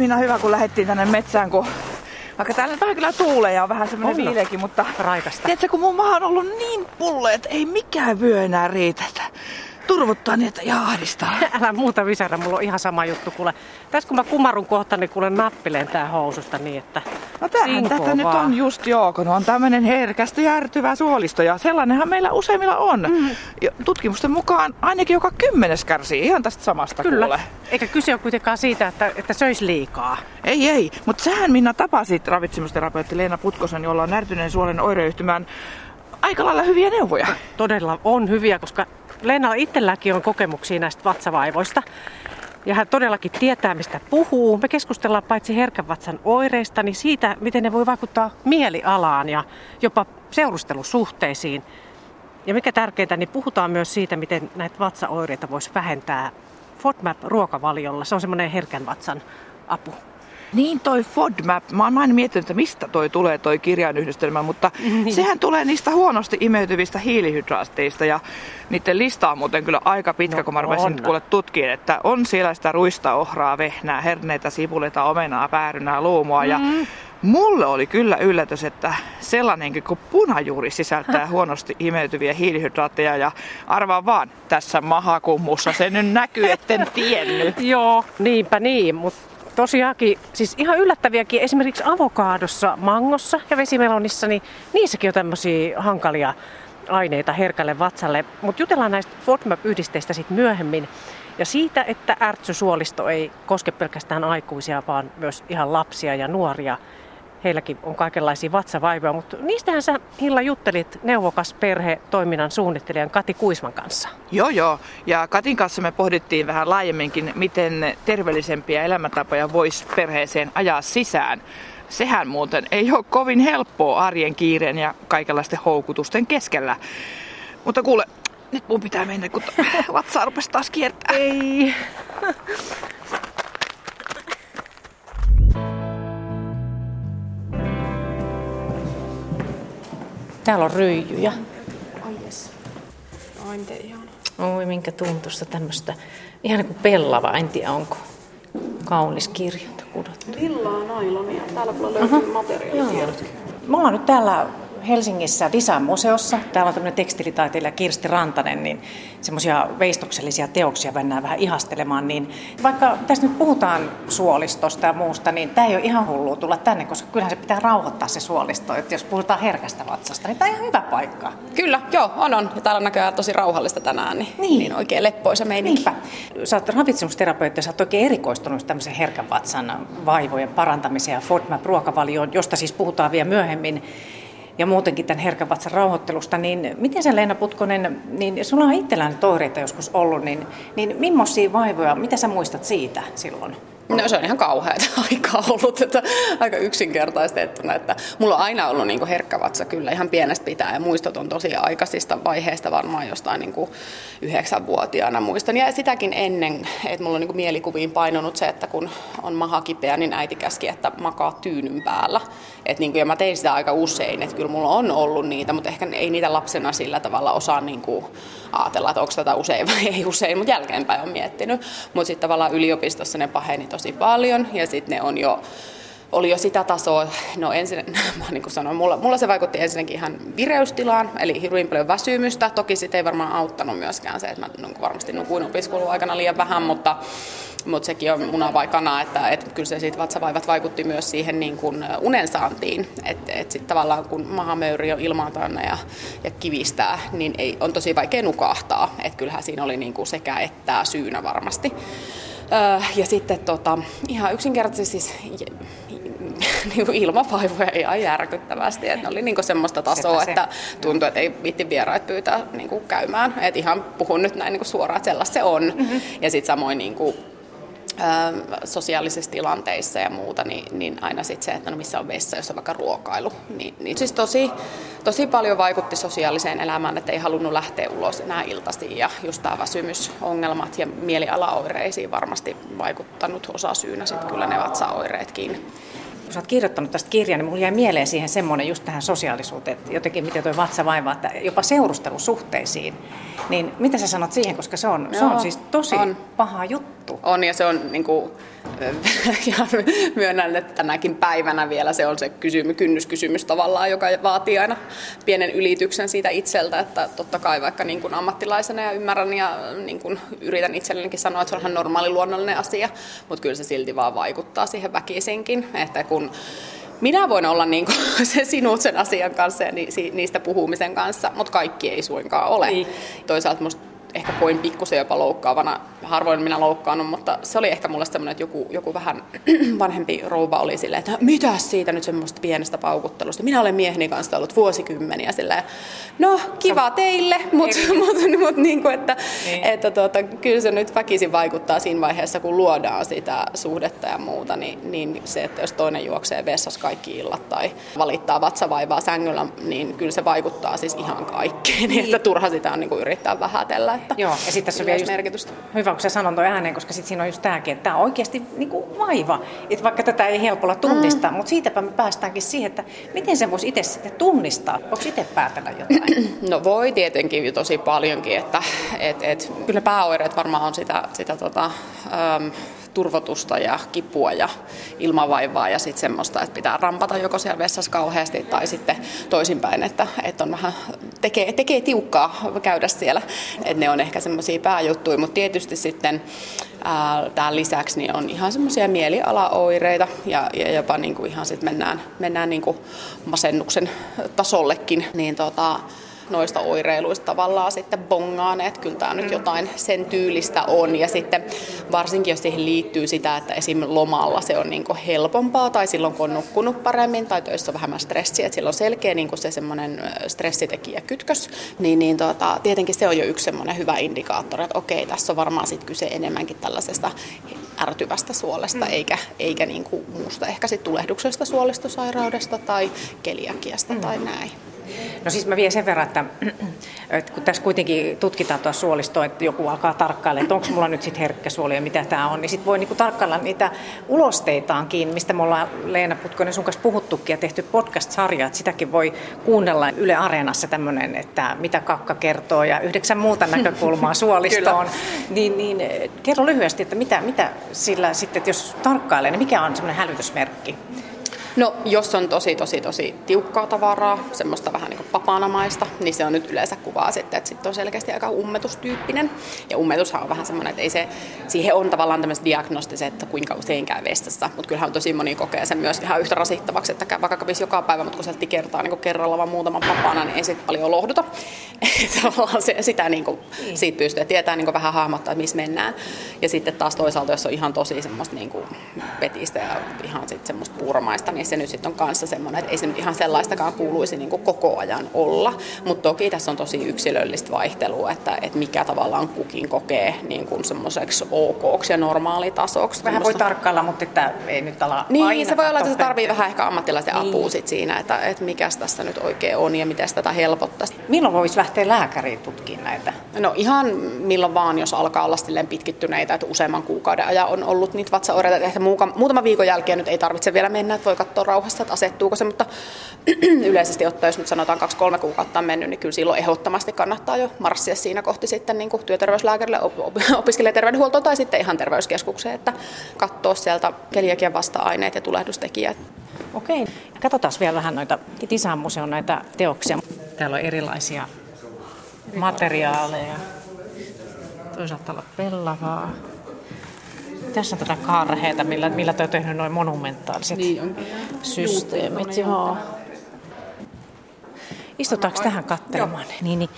Minna hyvä, kun lähdettiin tänne metsään, kun vaikka täällä vähän kyllä tuulee ja on vähän semmoinen viileäkin, mutta... Raikasta. Tiedätkö, kun mun maha on ollut niin pulle, että ei mikään vyö enää riitä. Turvottaa niin, että ihan ahdistaa. Älä muuta visärä, mulla on ihan sama juttu. Kuule, tässä kun mä kumarun kohta, niin kuule nappileen tää housusta niin, että No tämähän tätä nyt on just joo, kun on tämmöinen herkästi järtyvä suolisto ja sellainenhan meillä useimmilla on. Mm. Tutkimusten mukaan ainakin joka kymmenes kärsii ihan tästä samasta Kyllä. kuule. Eikä kyse ole kuitenkaan siitä, että, että söisi liikaa. Ei, ei. Mutta sähän Minna tapasit ravitsemusterapeutti Leena Putkosen, jolla on närtyneen suolen oireyhtymään aika lailla hyviä neuvoja. Todella on hyviä, koska Leenalla itselläkin on kokemuksia näistä vatsavaivoista. Ja hän todellakin tietää, mistä puhuu. Me keskustellaan paitsi herkän vatsan oireista, niin siitä, miten ne voi vaikuttaa mielialaan ja jopa seurustelusuhteisiin. Ja mikä tärkeintä, niin puhutaan myös siitä, miten näitä vatsaoireita voisi vähentää FODMAP-ruokavaliolla. Se on semmoinen herkän vatsan apu. Niin toi FODMAP, mä oon aina miettinyt, että mistä toi tulee toi kirjainyhdistelmä, mutta niin. sehän tulee niistä huonosti imeytyvistä hiilihydraatteista ja niiden lista on muuten kyllä aika pitkä, no, kun mä rupesin kuule tutkiin, että on siellä sitä ruista, ohraa, vehnää, herneitä, sipuleita, omenaa, päärynää, luumua ja mm. Mulle oli kyllä yllätys, että sellainenkin kuin punajuuri sisältää huonosti imeytyviä hiilihydraatteja ja arvaa vaan, tässä mahakummussa se nyt näkyy, etten tiennyt. Joo, niinpä niin, mutta tosiaankin, siis ihan yllättäviäkin, esimerkiksi avokaadossa, mangossa ja vesimelonissa, niin niissäkin on tämmöisiä hankalia aineita herkälle vatsalle. Mutta jutellaan näistä FODMAP-yhdisteistä sitten myöhemmin. Ja siitä, että ärtsysuolisto ei koske pelkästään aikuisia, vaan myös ihan lapsia ja nuoria heilläkin on kaikenlaisia vatsavaivoja, mutta niistähän sä Hilla juttelit neuvokas perhe toiminnan suunnittelijan Kati Kuisman kanssa. Joo, joo. Ja Katin kanssa me pohdittiin vähän laajemminkin, miten terveellisempiä elämäntapoja voisi perheeseen ajaa sisään. Sehän muuten ei ole kovin helppoa arjen kiireen ja kaikenlaisten houkutusten keskellä. Mutta kuule, nyt mun pitää mennä, kun vatsaa rupesi taas kiertää. Ei. Täällä on ryijyjä. Ai jes. Ai miten ihana. Oi minkä tuntusta tämmöistä. Ihan niin kuin pellava, en tiedä onko kaunis kirjata kudottu. Villaa nailonia. Täällä kyllä löytyy materiaalitiedotkin. Mä oon nyt täällä Helsingissä Design-museossa. Täällä on tämmöinen tekstilitaiteilija Kirsti Rantanen, niin semmoisia veistoksellisia teoksia mennään vähän ihastelemaan. Niin vaikka tässä nyt puhutaan suolistosta ja muusta, niin tämä ei ole ihan hullua tulla tänne, koska kyllähän se pitää rauhoittaa se suolisto. Että jos puhutaan herkästä vatsasta, niin tämä on ihan hyvä paikka. Kyllä, joo, on on. Ja täällä on näköjään tosi rauhallista tänään, niin, niin. niin oikein leppoisa meininki. Niinpä. Sä oot ravitsemusterapeutti, sä oot oikein erikoistunut tämmöisen herkän vatsan vaivojen parantamiseen ja FODMAP-ruokavalioon, josta siis puhutaan vielä myöhemmin ja muutenkin tämän herkän vatsan rauhoittelusta, niin miten sä Leena Putkonen, niin sulla on itsellään toireita joskus ollut, niin, niin millaisia vaivoja, mitä sä muistat siitä silloin? No se on ihan kauheata aikaa ollut, että aika yksinkertaistettuna, että mulla on aina ollut niin herkkä vatsa kyllä ihan pienestä pitää ja muistot on tosi aikaisista vaiheista varmaan jostain niin yhdeksänvuotiaana muistan. Ja sitäkin ennen, että mulla on niin mielikuviin painunut se, että kun on maha kipeä, niin äiti käski, että makaa tyynyn päällä. Et niin kuin, ja mä tein sitä aika usein, että kyllä mulla on ollut niitä, mutta ehkä ei niitä lapsena sillä tavalla osaa niin kuin ajatella, että onko tätä usein vai ei usein, mutta jälkeenpäin on miettinyt. Mutta sitten tavallaan yliopistossa ne paheni tosi paljon ja sitten ne on jo oli jo sitä tasoa, no ensin, mä niin kuin sanoin, mulla, mulla se vaikutti ensinnäkin ihan vireystilaan, eli hirveän paljon väsymystä. Toki sitten ei varmaan auttanut myöskään se, että mä varmasti nukuin opiskeluaikana liian vähän, mutta mutta sekin on muna vai kana, että, että kyllä se siitä vatsavaivat vaikutti myös siihen niin kuin unensaantiin. Että et sitten tavallaan kun mahamöyri on ilmaan ja, ja kivistää, niin ei, on tosi vaikea nukahtaa. Että kyllähän siinä oli niin kuin sekä että syynä varmasti. Öö, ja sitten tota, ihan yksinkertaisesti siis niin ilmavaivoja ihan järkyttävästi. Että ne oli niin semmoista tasoa, että tuntui, että ei vitti vieraat pyytää niin käymään. Et ihan puhun nyt näin niin suoraan, että sellaista se on. Mm-hmm. Ja sitten samoin niin kuin, sosiaalisissa tilanteissa ja muuta, niin, niin aina sitten se, että no missä on vessa, jos on vaikka ruokailu. Niin, niin siis tosi, tosi paljon vaikutti sosiaaliseen elämään, että ei halunnut lähteä ulos enää iltaisin ja just tämä väsymysongelmat ja mielialaoireisiin varmasti vaikuttanut osa syynä sitten kyllä ne vatsaoireetkin kun sä oot kirjoittanut tästä kirjaa, niin mulla jäi mieleen siihen semmoinen just tähän sosiaalisuuteen, että jotenkin miten tuo vatsa vaivaa, että jopa seurustelusuhteisiin. Niin mitä sä sanot siihen, koska se on, Joo, se on siis tosi on. paha juttu. On ja se on niin kuin, ja myönnän, että tänäkin päivänä vielä se on se kysymy, kynnyskysymys tavallaan, joka vaatii aina pienen ylityksen siitä itseltä, että totta kai vaikka niin kuin ammattilaisena ja ymmärrän ja niin kuin yritän itsellenikin sanoa, että se on ihan normaali luonnollinen asia, mutta kyllä se silti vaan vaikuttaa siihen väkisinkin, että kun minä voin olla niin kuin se sinut sen asian kanssa ja niistä puhumisen kanssa, mutta kaikki ei suinkaan ole. Niin. Toisaalta musta ehkä koin pikkusen jopa loukkaavana. Harvoin minä loukkaannut, mutta se oli ehkä mulle semmoinen, että joku, joku vähän vanhempi rouva oli silleen, että mitä siitä nyt semmoista pienestä paukuttelusta. Minä olen mieheni kanssa ollut vuosikymmeniä silleen, no kiva teille, mutta mut, mut, niin kuin, että, niin. että tuota, kyllä se nyt väkisin vaikuttaa siinä vaiheessa, kun luodaan sitä suhdetta ja muuta, niin, niin se, että jos toinen juoksee vessassa kaikki illat tai valittaa vatsavaivaa sängyllä, niin kyllä se vaikuttaa siis ihan kaikkeen, niin. että turha sitä on niin kuin yrittää vähätellä että Joo, ja sitten tässä on vielä just merkitystä. hyvä, kun sä sanon toi ääneen, koska sitten siinä on just tämäkin, että tämä on oikeasti niin kuin vaiva. Että vaikka tätä ei helpolla tunnistaa, mm. mutta siitäpä me päästäänkin siihen, että miten se voisi itse sitten tunnistaa. Voiko itse päätellä jotain? No voi tietenkin tosi paljonkin, että et, et, kyllä pääoireet varmaan on sitä, sitä tota, um, turvotusta ja kipua ja ilmavaivaa ja sitten semmoista, että pitää rampata joko siellä vessassa kauheasti tai sitten toisinpäin, että, että on vähän, tekee, tekee tiukkaa käydä siellä. Että ne on ehkä semmoisia pääjuttuja, mutta tietysti sitten tämän lisäksi niin on ihan semmoisia mielialaoireita ja, ja jopa niin kuin ihan sitten mennään, mennään niin kuin masennuksen tasollekin. Niin tota, noista oireiluista tavallaan sitten bongaan, että kyllä tämä nyt mm. jotain sen tyylistä on. Ja sitten varsinkin, jos siihen liittyy sitä, että esim. lomalla se on niin helpompaa tai silloin kun on nukkunut paremmin tai töissä on vähemmän stressiä, että silloin on selkeä niin se semmoinen stressitekijä kytkös, niin, niin tota, tietenkin se on jo yksi semmoinen hyvä indikaattori, että okei, tässä on varmaan sitten kyse enemmänkin tällaisesta ärtyvästä suolesta, mm. eikä, eikä niin kuin muusta ehkä sitten tulehduksesta, suolistosairaudesta tai keliakiasta mm. tai näin. No siis mä vien sen verran, että, että kun tässä kuitenkin tutkitaan tuossa suolistoa, että joku alkaa tarkkailla, että onko mulla nyt sitten herkkä suoli ja mitä tämä on, niin sitten voi niinku tarkkailla niitä ulosteitaankin, mistä me ollaan Leena Putkonen sun kanssa puhuttukin ja tehty podcast-sarja, että sitäkin voi kuunnella Yle Areenassa tämmöinen, että mitä kakka kertoo ja yhdeksän muuta näkökulmaa suolistoon. niin, niin, kerro lyhyesti, että mitä, mitä sillä sitten, että jos tarkkailee, niin mikä on semmoinen hälytysmerkki? No, jos on tosi, tosi, tosi tiukkaa tavaraa, semmoista vähän niin kuin papanamaista, niin se on nyt yleensä kuvaa sitten, että sitten on selkeästi aika ummetustyyppinen. Ja ummetushan on vähän semmoinen, että ei se, siihen on tavallaan tämmöiset diagnostiset, että kuinka usein käy vessassa. Mutta kyllähän tosi moni kokee sen myös ihan yhtä rasittavaksi, että vaikka kävisi joka päivä, mutta kun sieltä kertaa niin kerralla vaan muutaman papana, niin ei sitten paljon lohduta. tavallaan se, sitä niin kuin, siitä pystyy, tietää niin kuin vähän hahmottaa, että missä mennään. Ja sitten taas toisaalta, jos on ihan tosi semmoista niin kuin petistä ja ihan sitten semmoista puuromaista, niin se nyt sitten on kanssa semmoinen, että ei se nyt ihan sellaistakaan kuuluisi niin kuin koko ajan olla. Mutta toki tässä on tosi yksilöllistä vaihtelua, että, että mikä tavallaan kukin kokee niin kuin semmoiseksi ok ja normaalitasoksi. Vähän voi tarkkailla, mutta että ei nyt ala Niin, se voi olla, että se tarvii vähän ehkä ammattilaisen niin. apua sit siinä, että, että mikä tässä nyt oikein on ja miten tätä helpottaisi. Milloin voisi lähteä lääkäriin tutkimaan näitä? No ihan milloin vaan, jos alkaa olla silleen pitkittyneitä, että useamman kuukauden ajan on ollut niitä vatsaoireita. Ehkä muutama viikon jälkeen nyt ei tarvitse vielä mennä, että voi katsoa rauhassa, että asettuuko se, mutta yleisesti ottaen, jos nyt sanotaan kaksi-kolme kuukautta on mennyt, niin kyllä silloin ehdottomasti kannattaa jo marssia siinä kohti sitten niin kuin työterveyslääkärille, opiskelijaterveydenhuoltoon tai sitten ihan terveyskeskukseen, että katsoa sieltä keliakian vasta-aineet ja tulehdustekijät. Okei, katsotaan vielä vähän noita Tisan museon näitä teoksia. Täällä on erilaisia materiaaleja. Toisaalta olla pellavaa. Tässä on tätä karheita, millä, millä te on tehnyt noin monumentaaliset niin systeemit. Joo. Istutaanko tähän katselemaan? Niin, niin,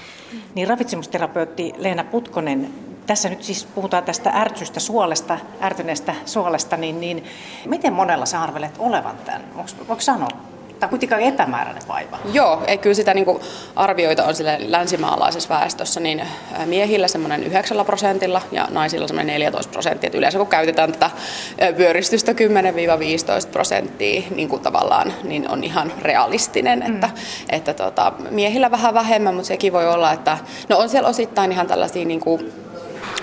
niin ravitsemusterapeutti Leena Putkonen, tässä nyt siis puhutaan tästä ärtsystä suolesta, ärtyneestä suolesta, niin, niin miten monella sä arvelet olevan tämän? Voiko sanoa? Tämä on kuitenkin epämääräinen vaiva. Joo, ei kyllä sitä niin kuin arvioita on sille länsimaalaisessa väestössä, niin miehillä semmoinen 9 prosentilla ja naisilla semmoinen 14 prosenttia. Et yleensä kun käytetään tätä pyöristystä 10-15 prosenttia niin kuin tavallaan, niin on ihan realistinen. Mm. Että, että tota, miehillä vähän vähemmän, mutta sekin voi olla, että no on siellä osittain ihan tällaisia niin kuin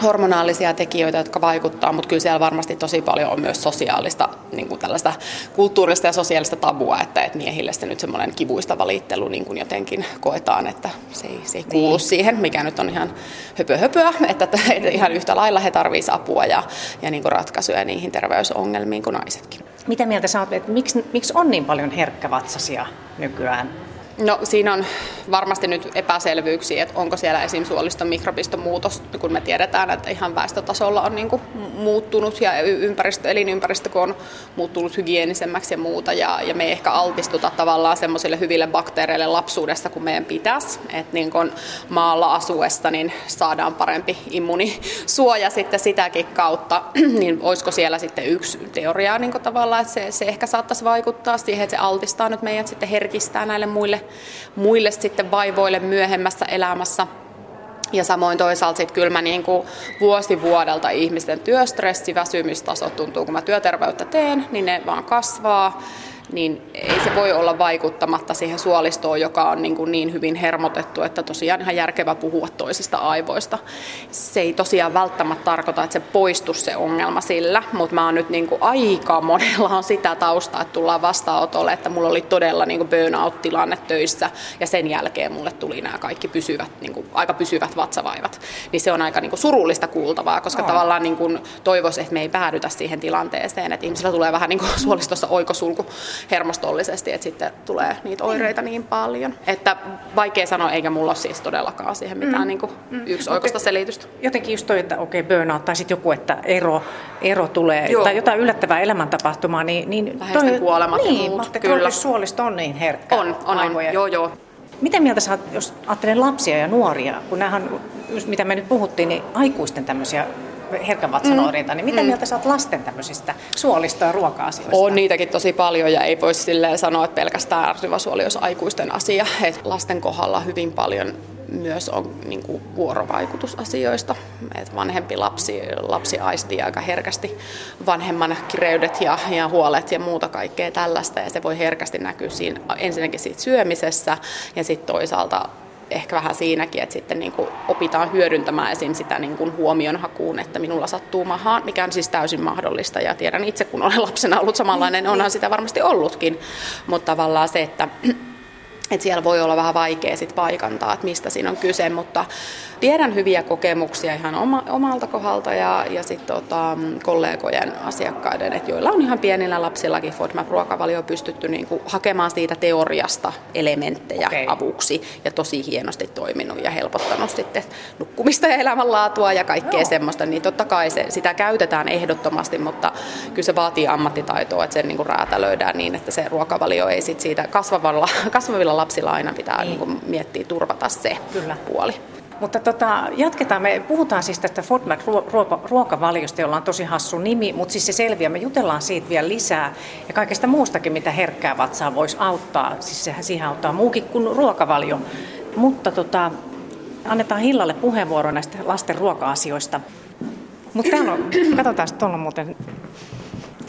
hormonaalisia tekijöitä, jotka vaikuttaa, mutta kyllä siellä varmasti tosi paljon on myös sosiaalista, niin kuin tällaista kulttuurista ja sosiaalista tabua, että, että miehille se nyt semmoinen kivuista valittelu niin kuin jotenkin koetaan, että se ei, se ei kuulu niin. siihen, mikä nyt on ihan höpö höpöä, että, että ihan yhtä lailla he tarvitsevat apua ja, ja niin kuin ratkaisuja niihin terveysongelmiin kuin naisetkin. Mitä mieltä sä oot, että miksi, miksi on niin paljon herkkävatsasia nykyään? No siinä on varmasti nyt epäselvyyksiä, että onko siellä esim. suoliston mikrobistomuutos, kun me tiedetään, että ihan väestötasolla on niin kuin muuttunut ja ympäristö, elinympäristö kun on muuttunut hygienisemmäksi ja muuta ja, ja me ei ehkä altistuta tavallaan semmoisille hyville bakteereille lapsuudessa kuin meidän pitäisi. Että niin kuin maalla asuessa niin saadaan parempi immunisuoja sitten sitäkin kautta, niin olisiko siellä sitten yksi teoria niin tavallaan, että se, se ehkä saattaisi vaikuttaa siihen, että se altistaa nyt meidät sitten herkistää näille muille muille sitten vaivoille myöhemmässä elämässä. Ja samoin toisaalta sitten kyllä mä niin kuin vuosi vuodelta ihmisten työstressi, väsymistasot tuntuu, kun mä työterveyttä teen, niin ne vaan kasvaa niin ei se voi olla vaikuttamatta siihen suolistoon, joka on niin, kuin niin hyvin hermotettu, että tosiaan ihan järkevä puhua toisista aivoista. Se ei tosiaan välttämättä tarkoita, että se poistuu se ongelma sillä, mutta mä oon nyt niin kuin aika monella on sitä taustaa, että tullaan vastaanotolle, että mulla oli todella niin kuin burnout-tilanne töissä ja sen jälkeen mulle tuli nämä kaikki pysyvät, niin kuin, aika pysyvät vatsavaivat. Niin se on aika niin kuin surullista kuultavaa, koska no. tavallaan niin kuin toivoisi, että me ei päädytä siihen tilanteeseen, että ihmisillä tulee vähän niin kuin suolistossa oikosulku hermostollisesti, että sitten tulee niitä oireita niin paljon. Että vaikea sanoa, eikä mulla ole siis todellakaan siihen mitään mm. niin kuin mm. yksi oikeasta selitystä. Jotenkin just toi, että okei, okay, burnout tai sitten joku, että ero, ero tulee, Joo. tai jotain yllättävää elämäntapahtumaa, niin... niin toi, kuolemat niin, ja muut, kyllä. suolisto on niin herkkä. On, on, on. joo joo. Miten mieltä sä jos ajattelen lapsia ja nuoria, kun nämähän, mitä me nyt puhuttiin, niin aikuisten tämmöisiä herkän vatsan oireita, niin mitä mm. mieltä sä oot lasten tämmöisistä suolisto- ja ruoka-asioista? On niitäkin tosi paljon ja ei voisi sanoa, että pelkästään ärsyväsuoli olisi aikuisten asia. Et lasten kohdalla hyvin paljon myös on niin kuin vuorovaikutusasioista. Et vanhempi lapsi, lapsi aistii aika herkästi vanhemman kireydet ja, ja huolet ja muuta kaikkea tällaista. Ja se voi herkästi näkyä siinä, ensinnäkin siitä syömisessä ja sitten toisaalta ehkä vähän siinäkin, että sitten niin kuin opitaan hyödyntämään esim. sitä niin kuin huomionhakuun, että minulla sattuu mahaan, mikä on siis täysin mahdollista. Ja tiedän itse, kun olen lapsena ollut samanlainen, onhan sitä varmasti ollutkin. Mutta tavallaan se, että että siellä voi olla vähän vaikea sit paikantaa, että mistä siinä on kyse, mutta tiedän hyviä kokemuksia ihan oma, omalta kohdalta ja, ja sitten tota, kollegojen asiakkaiden, että joilla on ihan pienillä lapsillakin FODMAP-ruokavalio pystytty niinku hakemaan siitä teoriasta elementtejä okay. avuksi ja tosi hienosti toiminut ja helpottanut sitten nukkumista ja elämänlaatua ja kaikkea Joo. semmoista, niin totta kai se, sitä käytetään ehdottomasti, mutta kyllä se vaatii ammattitaitoa, että sen niinku räätälöidään niin, että se ruokavalio ei sit siitä kasvavalla, kasvavilla lapsilla aina pitää niin. Niinku miettiä turvata se Kyllä. puoli. Mutta tota, jatketaan. Me puhutaan siis tästä FODMAP ruokavaliosta, jolla on tosi hassu nimi, mutta siis se selviää. Me jutellaan siitä vielä lisää ja kaikesta muustakin, mitä herkkää vatsaa voisi auttaa. Siis sehän siihen auttaa muukin kuin ruokavalio. Mutta tota, annetaan Hillalle puheenvuoro näistä lasten ruoka-asioista. Mutta täällä on, katsotaan, tuolla on muuten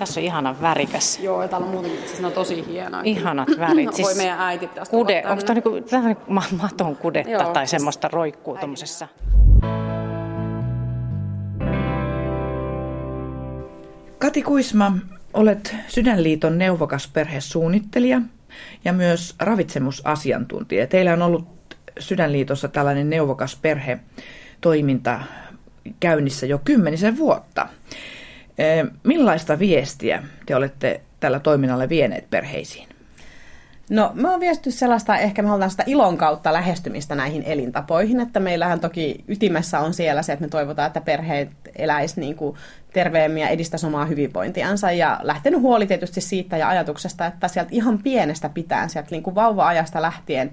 tässä on ihana värikäs. Joo, ja täällä on muuten, siis ne on tosi hienoja. Ihanat värit. Siis Voi meidän äiti tästä kude, onko tämä niinku, niinku maton kudetta Joo, tai siis semmoista roikkuu tuommoisessa? Kati Kuisma, olet Sydänliiton neuvokas perhesuunnittelija ja myös ravitsemusasiantuntija. Teillä on ollut Sydänliitossa tällainen neuvokas perhetoiminta käynnissä jo kymmenisen vuotta. Millaista viestiä te olette tällä toiminnalla vieneet perheisiin? No me on viesty sellaista, ehkä me halutaan sitä ilon kautta lähestymistä näihin elintapoihin, että meillähän toki ytimessä on siellä se, että me toivotaan, että perheet eläisi niin kuin terveemmin ja edistäisi omaa hyvinvointiansa ja lähtenyt huoli tietysti siitä ja ajatuksesta, että sieltä ihan pienestä pitään, sieltä niin kuin vauva-ajasta lähtien,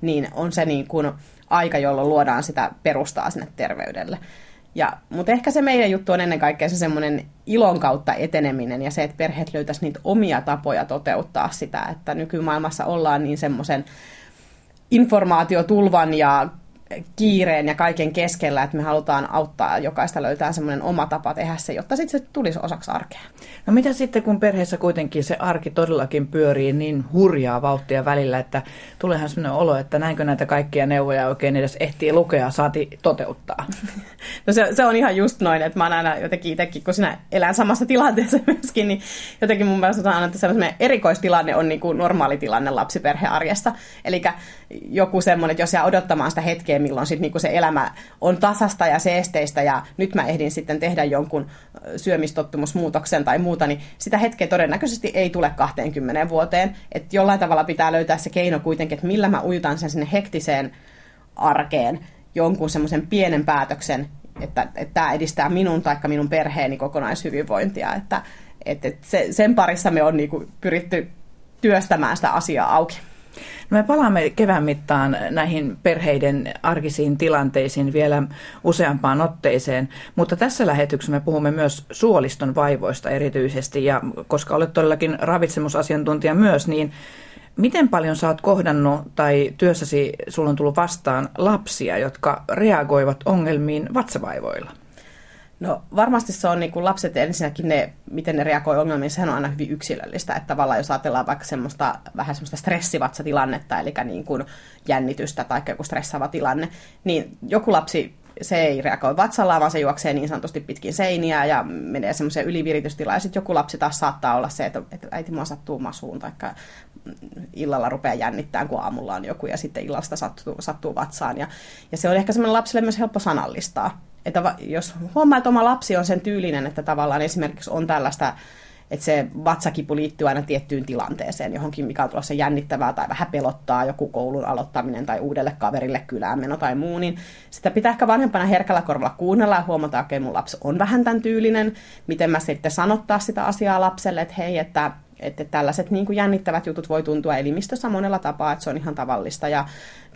niin on se niin kuin aika, jolloin luodaan sitä perustaa sinne terveydelle. Ja, mutta ehkä se meidän juttu on ennen kaikkea se semmoinen ilon kautta eteneminen ja se, että perheet löytäisi niitä omia tapoja toteuttaa sitä, että nykymaailmassa ollaan niin semmoisen informaatiotulvan ja kiireen ja kaiken keskellä, että me halutaan auttaa jokaista löytää semmoinen oma tapa tehdä se, jotta sitten se tulisi osaksi arkea. No mitä sitten, kun perheessä kuitenkin se arki todellakin pyörii niin hurjaa vauhtia välillä, että tuleehan semmoinen olo, että näinkö näitä kaikkia neuvoja oikein edes ehtii lukea, saati toteuttaa? No se, se on ihan just noin, että mä oon aina jotenkin itsekin, kun sinä elän samassa tilanteessa myöskin, niin jotenkin mun mielestä aina, että semmoinen erikoistilanne on niin kuin normaali tilanne lapsiperhearjessa. Eli joku semmoinen, että jos jää odottamaan sitä hetkeä, milloin sit niinku se elämä on tasasta ja seesteistä ja nyt mä ehdin sitten tehdä jonkun syömistottumusmuutoksen tai muuta, niin sitä hetkeä todennäköisesti ei tule 20 vuoteen. Että jollain tavalla pitää löytää se keino kuitenkin, että millä mä ujutan sen sinne hektiseen arkeen jonkun semmoisen pienen päätöksen, että, että tämä edistää minun tai minun perheeni kokonaishyvinvointia. Että, että se, sen parissa me on niinku pyritty työstämään sitä asiaa auki. No me palaamme kevään mittaan näihin perheiden arkisiin tilanteisiin vielä useampaan otteeseen, mutta tässä lähetyksessä me puhumme myös suoliston vaivoista erityisesti, ja koska olet todellakin ravitsemusasiantuntija myös, niin Miten paljon oot kohdannut tai työssäsi sulla on tullut vastaan lapsia, jotka reagoivat ongelmiin vatsavaivoilla? No varmasti se on niin kuin lapset ensinnäkin ne, miten ne reagoi ongelmiin, sehän on aina hyvin yksilöllistä. Että tavallaan jos ajatellaan vaikka semmoista, vähän semmoista stressivatsatilannetta, eli niin kuin jännitystä tai joku stressaava tilanne, niin joku lapsi se ei reagoi vatsallaan, vaan se juoksee niin sanotusti pitkin seiniä ja menee semmoiseen yliviritystilaan. Ja sitten joku lapsi taas saattaa olla se, että, että äiti mua sattuu masuun, tai illalla rupeaa jännittämään, kun aamulla on joku, ja sitten illasta sattuu, sattuu vatsaan. Ja, ja se on ehkä semmoinen lapselle myös helppo sanallistaa että jos huomaa, että oma lapsi on sen tyylinen, että tavallaan esimerkiksi on tällaista, että se vatsakipu liittyy aina tiettyyn tilanteeseen, johonkin, mikä on tulossa jännittävää tai vähän pelottaa, joku koulun aloittaminen tai uudelle kaverille kylään meno tai muu, niin sitä pitää ehkä vanhempana herkällä korvalla kuunnella ja huomata, että okay, mun lapsi on vähän tämän tyylinen, miten mä sitten sanottaa sitä asiaa lapselle, että hei, että että tällaiset niin kuin jännittävät jutut voi tuntua elimistössä monella tapaa, että se on ihan tavallista ja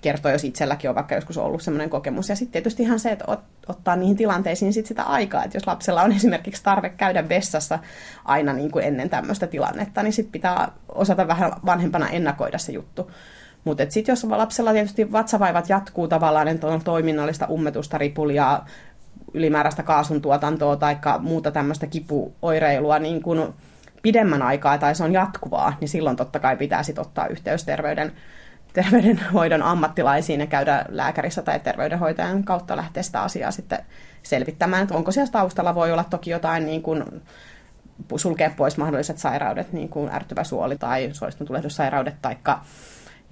kertoo, jos itselläkin on vaikka joskus ollut sellainen kokemus. Ja sitten tietysti ihan se, että ottaa niihin tilanteisiin sit sitä aikaa, että jos lapsella on esimerkiksi tarve käydä vessassa aina niin kuin ennen tämmöistä tilannetta, niin sitten pitää osata vähän vanhempana ennakoida se juttu. Mutta sitten jos lapsella tietysti vatsavaivat jatkuu tavallaan, että on toiminnallista ummetusta, ripulia, ylimääräistä kaasun tuotantoa tai muuta tämmöistä kipuoireilua niin kun pidemmän aikaa tai se on jatkuvaa, niin silloin totta kai pitää sit ottaa yhteys terveyden terveydenhoidon ammattilaisiin ja käydä lääkärissä tai terveydenhoitajan kautta lähteä sitä asiaa sitten selvittämään, että onko siellä taustalla voi olla toki jotain niin kuin sulkea pois mahdolliset sairaudet, niin kuin ärtyvä suoli tai suoliston tulehdussairaudet tai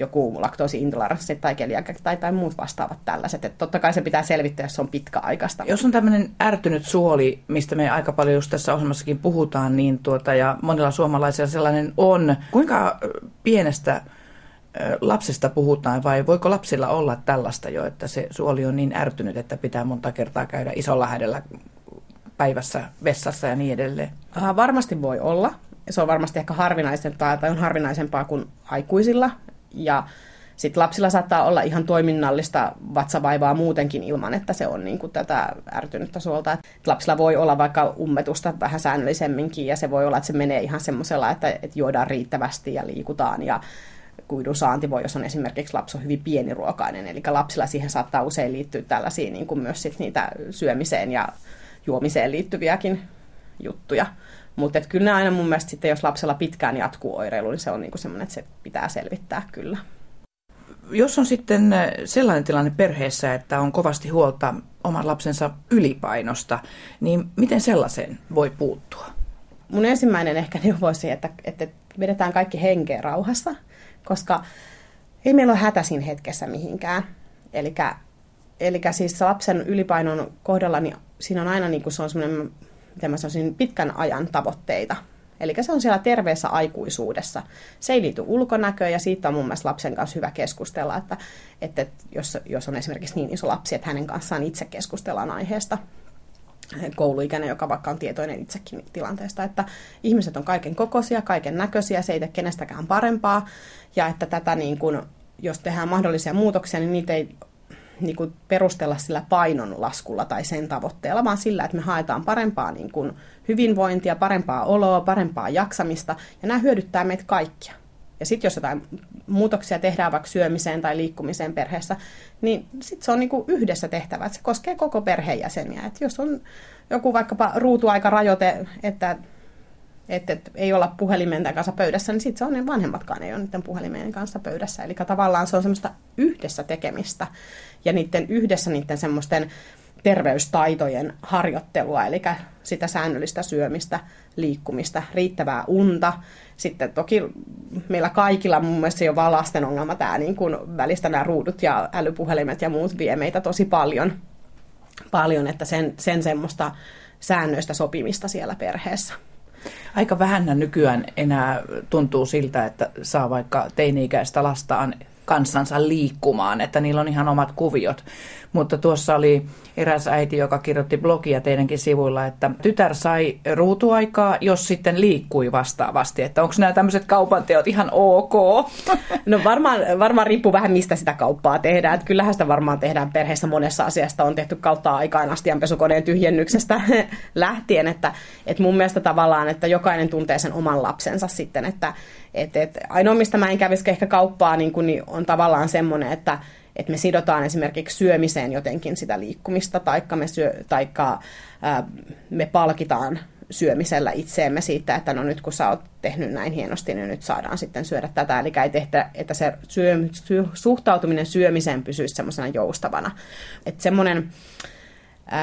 joku laktoosiintoleranssi tai keliakia tai, tai muut vastaavat tällaiset. Että totta kai se pitää selvittää, jos se on pitkäaikaista. Jos on tämmöinen ärtynyt suoli, mistä me aika paljon just tässä ohjelmassakin puhutaan, niin tuota, ja monilla suomalaisilla sellainen on. Kuinka pienestä lapsesta puhutaan vai voiko lapsilla olla tällaista jo, että se suoli on niin ärtynyt, että pitää monta kertaa käydä isolla hädellä päivässä vessassa ja niin edelleen? Aha, varmasti voi olla. Se on varmasti ehkä harvinaisempaa tai on harvinaisempaa kuin aikuisilla. Ja sitten lapsilla saattaa olla ihan toiminnallista vatsavaivaa muutenkin ilman, että se on niin kuin tätä ärtynyttä suolta. Et lapsilla voi olla vaikka ummetusta vähän säännöllisemminkin ja se voi olla, että se menee ihan semmoisella, että, että juodaan riittävästi ja liikutaan ja kuidun saanti voi, jos on esimerkiksi lapsi on hyvin pieniruokainen. Eli lapsilla siihen saattaa usein liittyä tällaisia niin kuin myös sit niitä syömiseen ja juomiseen liittyviäkin juttuja. Mutta kyllä ne aina mun mielestä sitten, jos lapsella pitkään jatkuu oireilu, niin se on niinku semmoinen, että se pitää selvittää kyllä. Jos on sitten sellainen tilanne perheessä, että on kovasti huolta oman lapsensa ylipainosta, niin miten sellaiseen voi puuttua? Mun ensimmäinen ehkä neuvoisi, että, että vedetään kaikki henkeä rauhassa – koska ei meillä ole hätäisin hetkessä mihinkään. Eli siis lapsen ylipainon kohdalla, niin siinä on aina niin kuin se on semmoinen, miten mä sanoisin, pitkän ajan tavoitteita. Eli se on siellä terveessä aikuisuudessa. Se ei liity ulkonäköön ja siitä on mun mielestä lapsen kanssa hyvä keskustella, että, että jos, jos on esimerkiksi niin iso lapsi, että hänen kanssaan itse keskustellaan aiheesta kouluikäinen, joka vaikka on tietoinen itsekin tilanteesta, että ihmiset on kaiken kokoisia, kaiken näköisiä, se ei tee kenestäkään parempaa, ja että tätä niin kuin, jos tehdään mahdollisia muutoksia, niin niitä ei niin kuin perustella sillä painon laskulla tai sen tavoitteella, vaan sillä, että me haetaan parempaa niin kuin hyvinvointia, parempaa oloa, parempaa jaksamista, ja nämä hyödyttää meitä kaikkia. Ja sitten jos jotain muutoksia tehdään vaikka syömiseen tai liikkumiseen perheessä, niin sitten se on niinku yhdessä tehtävä, että se koskee koko perheenjäseniä. Et jos on joku vaikkapa ruutuaikarajoite, että että et ei olla puhelimen kanssa pöydässä, niin sitten se on ne vanhemmatkaan ei ole niiden puhelimien kanssa pöydässä. Eli tavallaan se on semmoista yhdessä tekemistä ja niiden yhdessä niiden semmoisten terveystaitojen harjoittelua, eli sitä säännöllistä syömistä, liikkumista, riittävää unta. Sitten toki meillä kaikilla mun mielestä jo vaan lasten ongelma tämä niin kun välistä nämä ruudut ja älypuhelimet ja muut vie meitä tosi paljon, paljon että sen, sen semmoista säännöistä sopimista siellä perheessä. Aika vähän nykyään enää tuntuu siltä, että saa vaikka teini-ikäistä lastaan kanssansa liikkumaan, että niillä on ihan omat kuviot. Mutta tuossa oli eräs äiti, joka kirjoitti blogia teidänkin sivuilla, että tytär sai ruutuaikaa, jos sitten liikkui vastaavasti. Että onko nämä tämmöiset kaupanteot ihan ok? No varmaan, varmaan riippuu vähän, mistä sitä kauppaa tehdään. Että kyllähän sitä varmaan tehdään perheessä monessa asiasta. On tehty kautta aikaan astianpesukoneen tyhjennyksestä lähtien. Että, että mun mielestä tavallaan, että jokainen tuntee sen oman lapsensa sitten. Että, että, että ainoa, mistä mä en kävisi ehkä kauppaa, niin, kuin, niin on tavallaan semmoinen, että että me sidotaan esimerkiksi syömiseen jotenkin sitä liikkumista, taikka me, syö, taikka, ää, me palkitaan syömisellä itseemme siitä, että no nyt kun sä oot tehnyt näin hienosti, niin nyt saadaan sitten syödä tätä. Eli ei tehdä, että se syö, sy, suhtautuminen syömiseen pysyisi semmoisena joustavana. Että semmoinen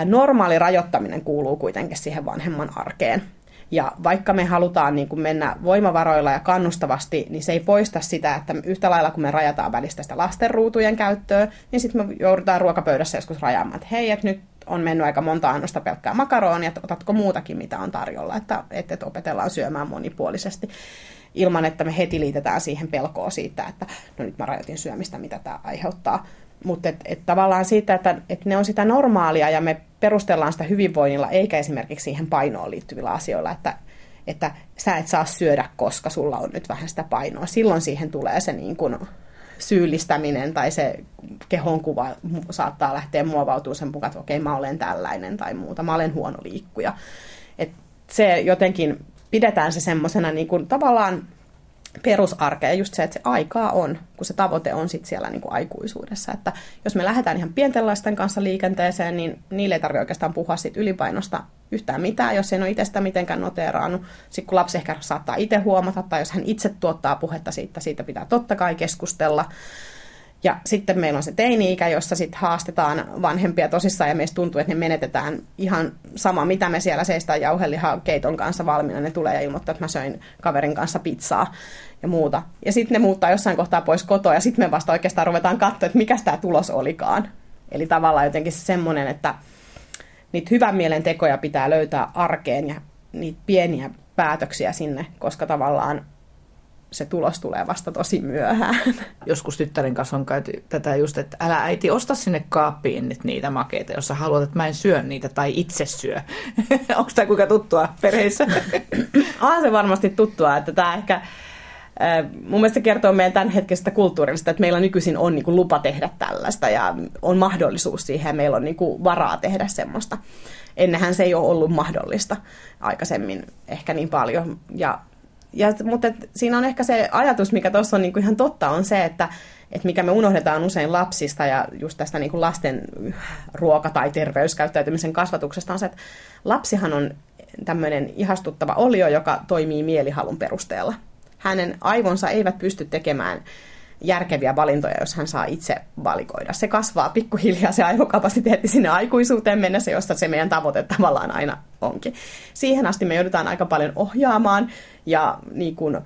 normaali rajoittaminen kuuluu kuitenkin siihen vanhemman arkeen. Ja vaikka me halutaan niin kuin mennä voimavaroilla ja kannustavasti, niin se ei poista sitä, että yhtä lailla kun me rajataan välistä sitä lastenruutujen käyttöä, niin sitten me joudutaan ruokapöydässä joskus rajaamaan, että hei, että nyt on mennyt aika monta annosta pelkkää makaronia, että otatko muutakin, mitä on tarjolla, että, että, että opetellaan syömään monipuolisesti ilman, että me heti liitetään siihen pelkoa siitä, että no nyt mä rajoitin syömistä, mitä tämä aiheuttaa. Mutta et, et tavallaan siitä, että et ne on sitä normaalia ja me perustellaan sitä hyvinvoinnilla, eikä esimerkiksi siihen painoon liittyvillä asioilla, että, että sä et saa syödä, koska sulla on nyt vähän sitä painoa. Silloin siihen tulee se niin kuin syyllistäminen tai se kehonkuva saattaa lähteä muovautumaan sen mukaan, että okei, mä olen tällainen tai muuta, mä olen huono liikkuja. Et se jotenkin pidetään se semmoisena niin kuin tavallaan perusarkea just se, että se aikaa on, kun se tavoite on sitten siellä niin kuin aikuisuudessa. Että jos me lähdetään ihan pienten lasten kanssa liikenteeseen, niin niille ei tarvitse oikeastaan puhua siitä ylipainosta yhtään mitään, jos ei ole itse sitä mitenkään noteeraannut. Sitten kun lapsi ehkä saattaa itse huomata, tai jos hän itse tuottaa puhetta siitä, siitä pitää totta kai keskustella. Ja sitten meillä on se teini-ikä, jossa sitten haastetaan vanhempia tosissaan ja meistä tuntuu, että ne menetetään ihan sama, mitä me siellä seistään jauhelihaa keiton kanssa valmiina. Ne tulee ja ilmoittaa, että mä söin kaverin kanssa pizzaa ja muuta. Ja sitten ne muuttaa jossain kohtaa pois kotoa ja sitten me vasta oikeastaan ruvetaan katsoa, että mikä tämä tulos olikaan. Eli tavallaan jotenkin semmoinen, että niitä hyvän mielen tekoja pitää löytää arkeen ja niitä pieniä päätöksiä sinne, koska tavallaan se tulos tulee vasta tosi myöhään. Joskus tyttären kanssa on käyty tätä just, että älä äiti osta sinne kaappiin nyt niitä makeita, jos sä haluat, että mä en syö niitä tai itse syö. Onko tämä kuinka tuttua perheissä? on se varmasti tuttua, että tämä ehkä mun mielestä se kertoo meidän tämänhetkisestä kulttuurista, että meillä nykyisin on niin kuin lupa tehdä tällaista ja on mahdollisuus siihen ja meillä on niin kuin varaa tehdä semmoista. Ennenhän se ei ole ollut mahdollista aikaisemmin ehkä niin paljon. Ja ja, mutta et, siinä on ehkä se ajatus, mikä tuossa on niinku ihan totta, on se, että et mikä me unohdetaan usein lapsista ja just tästä niinku lasten ruoka- tai terveyskäyttäytymisen kasvatuksesta on se, että lapsihan on tämmöinen ihastuttava olio, joka toimii mielihalun perusteella. Hänen aivonsa eivät pysty tekemään järkeviä valintoja, jos hän saa itse valikoida. Se kasvaa pikkuhiljaa se aivokapasiteetti sinne aikuisuuteen mennessä, josta se meidän tavoite tavallaan aina onkin. Siihen asti me joudutaan aika paljon ohjaamaan ja niin kuin,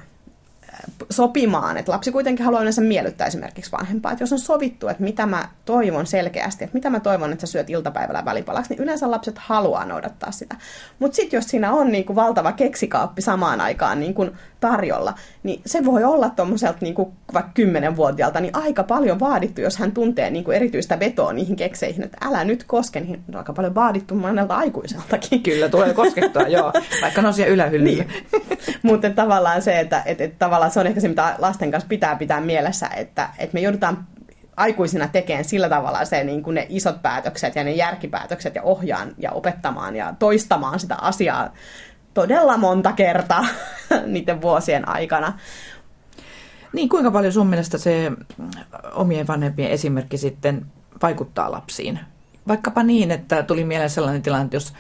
sopimaan, että lapsi kuitenkin haluaa yleensä miellyttää esimerkiksi vanhempaa. Että jos on sovittu, että mitä mä toivon selkeästi, että mitä mä toivon, että sä syöt iltapäivällä välipalaksi, niin yleensä lapset haluaa noudattaa sitä. Mutta sitten jos siinä on niin kuin valtava keksikaappi samaan aikaan niin kuin tarjolla, niin se voi olla tuommoiselta niin kuin vaikka kymmenenvuotiaalta niin aika paljon vaadittu, jos hän tuntee niin kuin erityistä vetoa niihin kekseihin, että älä nyt koske, niin on aika paljon vaadittu monelta aikuiseltakin. Kyllä, tulee koskettua, joo, vaikka ne on siellä ylähyllyllä. niin. Mutta tavallaan se, että et, et, tavallaan se on ehkä se, mitä lasten kanssa pitää pitää mielessä, että et me joudutaan aikuisina tekemään sillä tavalla se, niin kuin ne isot päätökset ja ne järkipäätökset ja ohjaan ja opettamaan ja toistamaan sitä asiaa todella monta kertaa niiden vuosien aikana. Niin, kuinka paljon sun mielestä se omien vanhempien esimerkki sitten vaikuttaa lapsiin? Vaikkapa niin, että tuli mieleen sellainen tilanne, että jos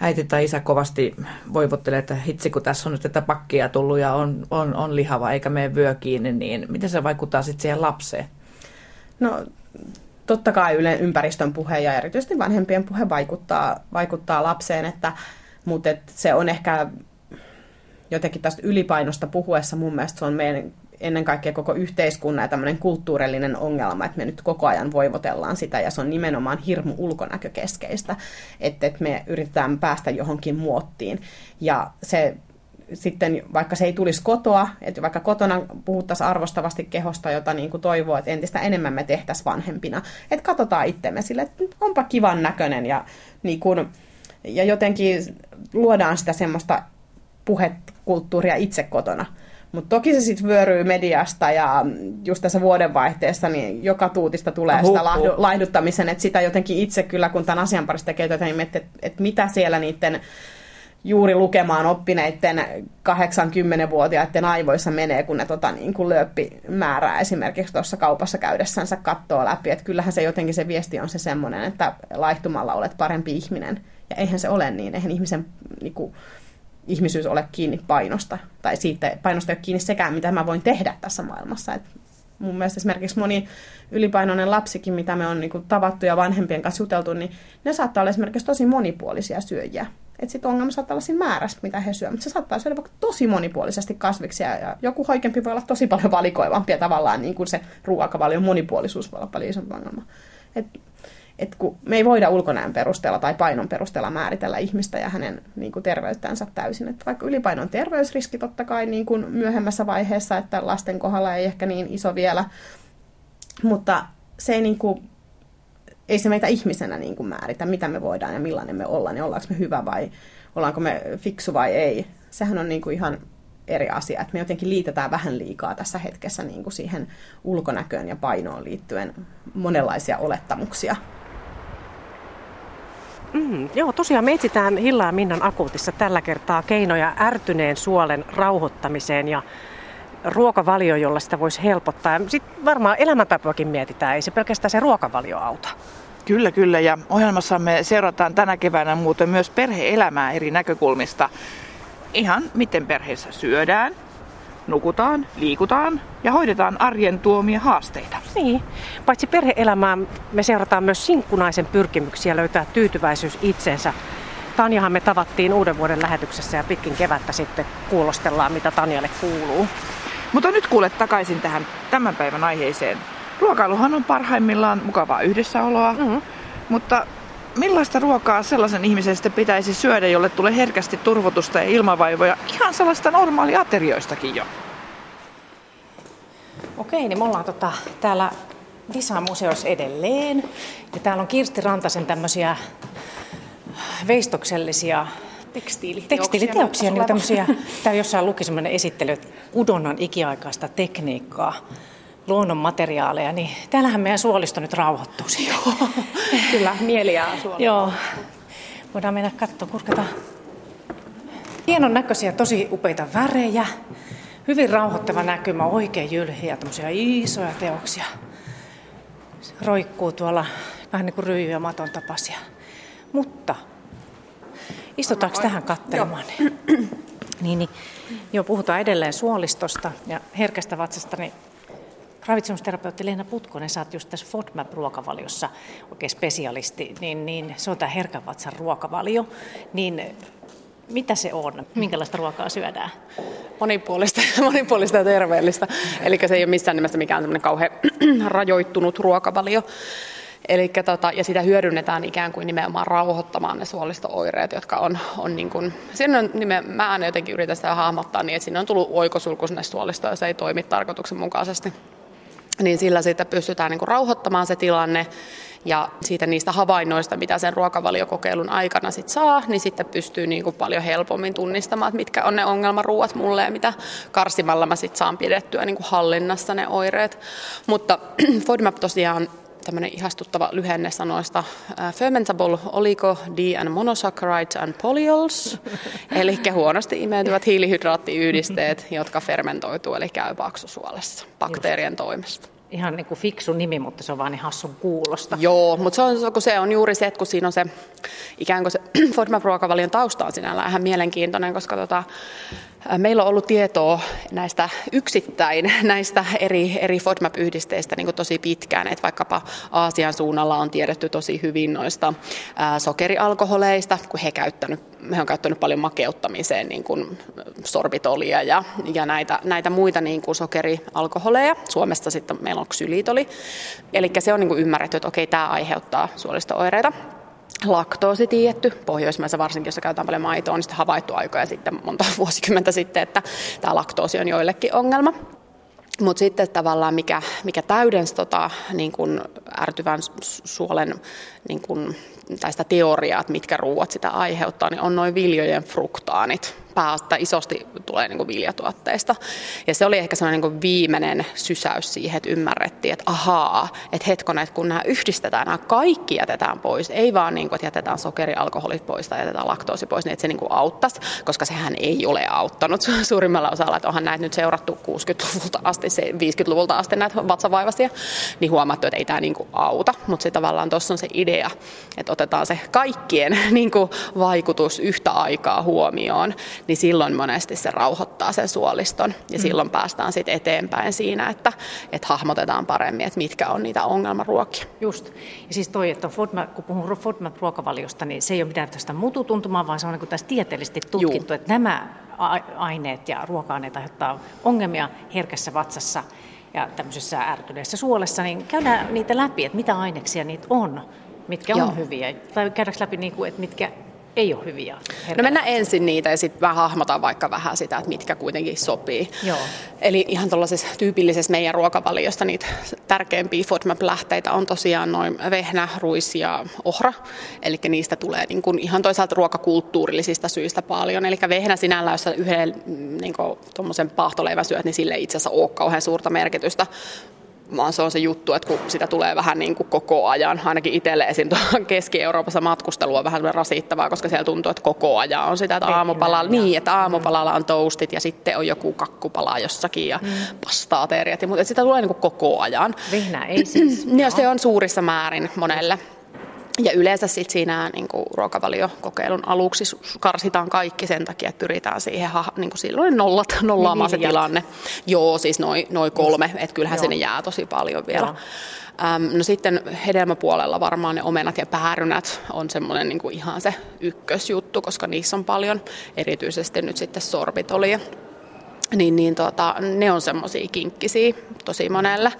äiti tai isä kovasti voivottelee, että hitsi kun tässä on nyt tätä pakkia tullut ja on, on, on lihava eikä mene vyö kiinni, niin miten se vaikuttaa sitten siihen lapseen? No totta kai yle ympäristön puhe ja erityisesti vanhempien puhe vaikuttaa, vaikuttaa lapseen, että, mutta et se on ehkä jotenkin tästä ylipainosta puhuessa mun mielestä se on meidän ennen kaikkea koko yhteiskunnan ja tämmöinen kulttuurillinen ongelma, että me nyt koko ajan voivotellaan sitä ja se on nimenomaan hirmu ulkonäkökeskeistä, että, että me yritetään päästä johonkin muottiin ja se sitten vaikka se ei tulisi kotoa, että vaikka kotona puhuttaisiin arvostavasti kehosta, jota niin kuin toivoo, että entistä enemmän me tehtäisiin vanhempina, että katsotaan itsemme sille, että onpa kivan näköinen ja, niin kuin, ja jotenkin luodaan sitä semmoista puhekulttuuria itse kotona. Mutta toki se sitten vyöryy mediasta ja just tässä vuodenvaihteessa niin joka tuutista tulee sitä lahdu, laihduttamisen, että sitä jotenkin itse kyllä, kun tämän asian parissa tekee työtä, niin että, että mitä siellä niiden juuri lukemaan oppineiden 80-vuotiaiden aivoissa menee, kun ne tota, niin kuin lööppimäärää esimerkiksi tuossa kaupassa käydessänsä kattoo läpi. Että kyllähän se jotenkin se viesti on se semmoinen, että laihtumalla olet parempi ihminen. Ja eihän se ole niin. Eihän ihmisen niin kuin, ihmisyys ole kiinni painosta. Tai siitä painosta ei ole kiinni sekään, mitä mä voin tehdä tässä maailmassa. Et mun mielestä esimerkiksi moni ylipainoinen lapsikin, mitä me on niin kuin, tavattu ja vanhempien kanssa juteltu, niin ne saattaa olla esimerkiksi tosi monipuolisia syöjiä. Että sitten ongelma saattaa olla siinä määrässä, mitä he syövät, mutta se saattaa syödä vaikka tosi monipuolisesti kasviksia ja joku hoikempi voi olla tosi paljon valikoivampi ja tavallaan niin kuin se ruokavalion monipuolisuus voi olla paljon isompi ongelma. Et, et kun me ei voida ulkonäön perusteella tai painon perusteella määritellä ihmistä ja hänen niin kuin terveyttänsä täysin. Et vaikka ylipainon terveysriski totta kai niin kuin myöhemmässä vaiheessa, että lasten kohdalla ei ehkä niin iso vielä, mutta se ei niin kuin ei se meitä ihmisenä niin kuin määritä, mitä me voidaan ja millainen me ollaan, ja ollaanko me hyvä vai ollaanko me fiksu vai ei. Sehän on niin kuin ihan eri asia, että me jotenkin liitetään vähän liikaa tässä hetkessä niin kuin siihen ulkonäköön ja painoon liittyen monenlaisia olettamuksia. Mm, joo, tosiaan me etsitään Hilla ja Minnan akuutissa tällä kertaa keinoja ärtyneen suolen rauhoittamiseen ja ruokavalio, jolla sitä voisi helpottaa. Sitten varmaan elämäntapoakin mietitään, ei se pelkästään se ruokavalio auta. Kyllä, kyllä. Ja ohjelmassamme seurataan tänä keväänä muuten myös perheelämää eri näkökulmista. Ihan miten perheessä syödään, nukutaan, liikutaan ja hoidetaan arjen tuomia haasteita. Niin, paitsi perheelämää me seurataan myös sinkkunaisen pyrkimyksiä löytää tyytyväisyys itsensä. Tanjahan me tavattiin uuden vuoden lähetyksessä ja pitkin kevättä sitten kuulostellaan, mitä Tanjalle kuuluu. Mutta nyt kuulet takaisin tähän tämän päivän aiheeseen. Ruokailuhan on parhaimmillaan mukavaa yhdessäoloa, mm-hmm. mutta millaista ruokaa sellaisen ihmisen sitten pitäisi syödä, jolle tulee herkästi turvotusta ja ilmavaivoja ihan sellaista normaaliaterioistakin jo? Okei, niin me ollaan tota, täällä Visa-museossa edelleen. Ja täällä on Kirsti Rantasen tämmöisiä veistoksellisia tekstiiliteoksia. Tekstiiliteoksia, niin tämmöisiä, täällä jossain luki semmoinen esittely, että udonnan ikiaikaista tekniikkaa luonnon materiaaleja, niin täällähän meidän suolisto nyt rauhoittuu. Joo, kyllä, mieli ja Joo. Voidaan mennä katsomaan, kurkata. Hienon näköisiä, tosi upeita värejä. Hyvin rauhoittava näkymä, oikein jylhiä, tämmöisiä isoja teoksia. Se roikkuu tuolla vähän niin kuin ryijy ja maton tapaisia. Mutta istutaanko tähän katselemaan? niin, niin. Joo, puhutaan edelleen suolistosta ja herkästä vatsasta, niin ravitsemusterapeutti Leena Putkonen, sä oot just tässä FODMAP-ruokavaliossa oikein spesialisti, niin, niin se on tämä herkän vatsan ruokavalio. Niin mitä se on? Minkälaista ruokaa syödään? Monipuolista, monipuolista ja terveellistä. Eli se ei ole missään nimessä mikään semmoinen kauhean rajoittunut ruokavalio. Eli tota, ja sitä hyödynnetään ikään kuin nimenomaan rauhoittamaan ne suolistooireet, jotka on, on niin kuin, siinä on nimen, mä aina jotenkin yritän sitä hahmottaa niin, että sinne on tullut oikosulku sinne suolistoon ja se ei toimi tarkoituksenmukaisesti niin sillä sitten pystytään niin kuin rauhoittamaan se tilanne ja siitä niistä havainnoista, mitä sen ruokavaliokokeilun aikana sit saa, niin sitten pystyy niin kuin paljon helpommin tunnistamaan, että mitkä on ne ongelmaruuat mulle ja mitä karsimalla mä sitten saan pidettyä niin kuin hallinnassa ne oireet. Mutta FODMAP tosiaan tämmöinen ihastuttava lyhenne sanoista. Fermentable oligo D and monosaccharides and polyols, eli huonosti imeytyvät hiilihydraattiyhdisteet, jotka fermentoituu, eli käy paksusuolessa bakteerien toimesta. Ihan niin kuin fiksu nimi, mutta se on vaan niin hassun kuulosta. Joo, mutta se on, kun se on juuri se, että kun siinä on se ikään kuin se FODMAP-ruokavalion tausta on sinällään ihan mielenkiintoinen, koska tota, Meillä on ollut tietoa näistä yksittäin näistä eri, eri FODMAP-yhdisteistä niin tosi pitkään, että vaikkapa Aasian suunnalla on tiedetty tosi hyvin noista sokerialkoholeista, kun he, käyttänyt, he on käyttänyt paljon makeuttamiseen niin kuin sorbitolia ja, ja näitä, näitä muita niin kuin sokerialkoholeja. Suomessa sitten meillä on ksylitoli. Eli se on niin kuin ymmärretty, että okei, tämä aiheuttaa suolisto-oireita laktoosi tietty. Pohjoismaissa varsinkin, jossa käytetään paljon maitoa, on sitten havaittu aikoja sitten, monta vuosikymmentä sitten, että tämä laktoosi on joillekin ongelma. Mutta sitten tavallaan mikä, mikä täydensi tota, niin kun ärtyvän suolen niin kun, tai sitä teoriaa, että mitkä ruuat sitä aiheuttaa, niin on noin viljojen fruktaanit päästä isosti tulee niin kuin viljatuotteista. Ja se oli ehkä sellainen niin kuin viimeinen sysäys siihen, että ymmärrettiin, että ahaa, että hetkonen, että kun nämä yhdistetään, nämä kaikki jätetään pois, ei vaan niin kuin, että jätetään sokeri, alkoholit pois tai jätetään laktoosi pois, niin että se niin kuin auttaisi, koska sehän ei ole auttanut suurimmalla osalla, että onhan näitä nyt seurattu 60-luvulta asti, 50-luvulta asti näitä vatsavaivaisia, niin huomattu, että ei tämä niin kuin auta, mutta sitten tavallaan tuossa on se idea, että otetaan se kaikkien niin kuin vaikutus yhtä aikaa huomioon, niin silloin monesti se rauhoittaa sen suoliston ja mm. silloin päästään sitten eteenpäin siinä, että, että hahmotetaan paremmin, että mitkä on niitä ongelmaruokia. Just. Ja siis toi, että FODMAP, kun puhun FODMAP-ruokavaliosta, niin se ei ole mitään tästä mututuntumaa, vaan se on niin tässä tieteellisesti tutkittu, Juu. että nämä aineet ja ruoka-aineet aiheuttaa ongelmia herkässä vatsassa ja tämmöisessä ärtyneessä suolessa, niin käydään niitä läpi, että mitä aineksia niitä on, mitkä Joo. on hyviä, tai käydäänkö läpi, niin kuin, että mitkä ei ole hyviä? No mennään ensin niitä ja sitten vähän hahmotaan vaikka vähän sitä, että mitkä kuitenkin sopii. Joo. Eli ihan tuollaisessa tyypillisessä meidän ruokavaliosta niitä tärkeimpiä FODMAP-lähteitä on tosiaan noin vehnä, ruis ja ohra. Eli niistä tulee niin kuin ihan toisaalta ruokakulttuurillisista syistä paljon. Eli vehnä sinällään, jos yhden niin tuommoisen paahtoleivän syöt, niin sille ei itse asiassa ole kauhean suurta merkitystä vaan se on se juttu, että kun sitä tulee vähän niin kuin koko ajan, ainakin itselle esim. Keski-Euroopassa matkustelu on vähän rasittavaa, koska siellä tuntuu, että koko ajan on sitä, että aamupalalla, niin, että aamupalalla on toastit ja sitten on joku kakkupala jossakin ja mm. pastaateriat, mutta sitä tulee niin kuin koko ajan. Vehnä ei siis. ja se on suurissa määrin monelle. Ja yleensä sit siinä niin kuin ruokavaliokokeilun aluksi karsitaan kaikki sen takia, että pyritään siihen niin kuin silloin nollat, nollaamaan niin, se tilanne. Joo, siis noin noi kolme, että kyllähän Joo. sinne jää tosi paljon vielä. Joo. no sitten hedelmäpuolella varmaan ne omenat ja päärynät on semmoinen niin kuin ihan se ykkösjuttu, koska niissä on paljon, erityisesti nyt sitten sorbitolia niin, niin tota, ne on semmoisia kinkkisiä tosi monelle.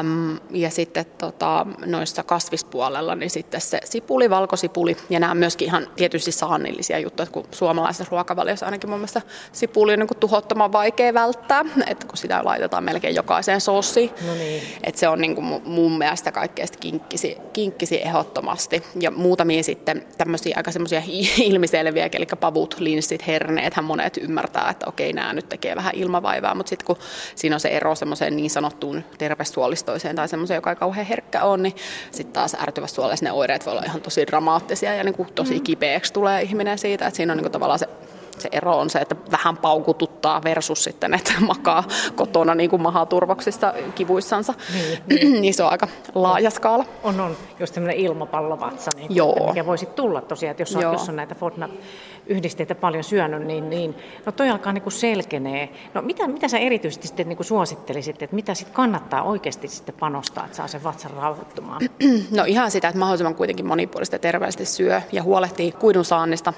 Äm, ja sitten tota, noissa kasvispuolella, niin sitten se sipuli, valkosipuli, ja nämä on myöskin ihan tietysti saannillisia juttuja, kun suomalaisessa ruokavaliossa ainakin mun mielestä sipuli on niin tuhottoman vaikea välttää, että kun sitä laitetaan melkein jokaiseen sossiin. No niin. Että se on niin kuin mun mielestä kaikkein kinkkisi, kinkkisi ehdottomasti. Ja muutamia sitten tämmöisiä aika semmoisia ilmiselviä, eli pavut, linssit, herneethän monet ymmärtää, että okei, nämä nyt tekee vähän ilmavaivaa, mutta sitten kun siinä on se ero semmoiseen niin sanottuun tervesuolistoiseen tai semmoiseen, joka ei kauhean herkkä on, niin sitten taas ärtyvässä suolessa ne oireet voi olla ihan tosi dramaattisia ja niin kuin tosi mm. kipeäksi tulee ihminen siitä, että siinä on niin kuin tavallaan se se ero on se, että vähän paukututtaa versus sitten, että makaa kotona niin kuin mahaturvoksissa kivuissansa. Niin, niin. niin se on aika laaja skaala. On, on. Just semmoinen ilmapallovatsa, niin Joo. mikä voisi tulla tosiaan, että jos on, jos on näitä FODMAP-yhdisteitä paljon syönyt, niin, niin no toi alkaa niin kuin selkenee. No mitä, mitä sä erityisesti sitten niin kuin suosittelisit, että mitä sitten kannattaa oikeasti sitten panostaa, että saa sen vatsan rauhoittumaan? No ihan sitä, että mahdollisimman kuitenkin monipuolisesti ja terveellisesti syö ja huolehtii kuidun saannista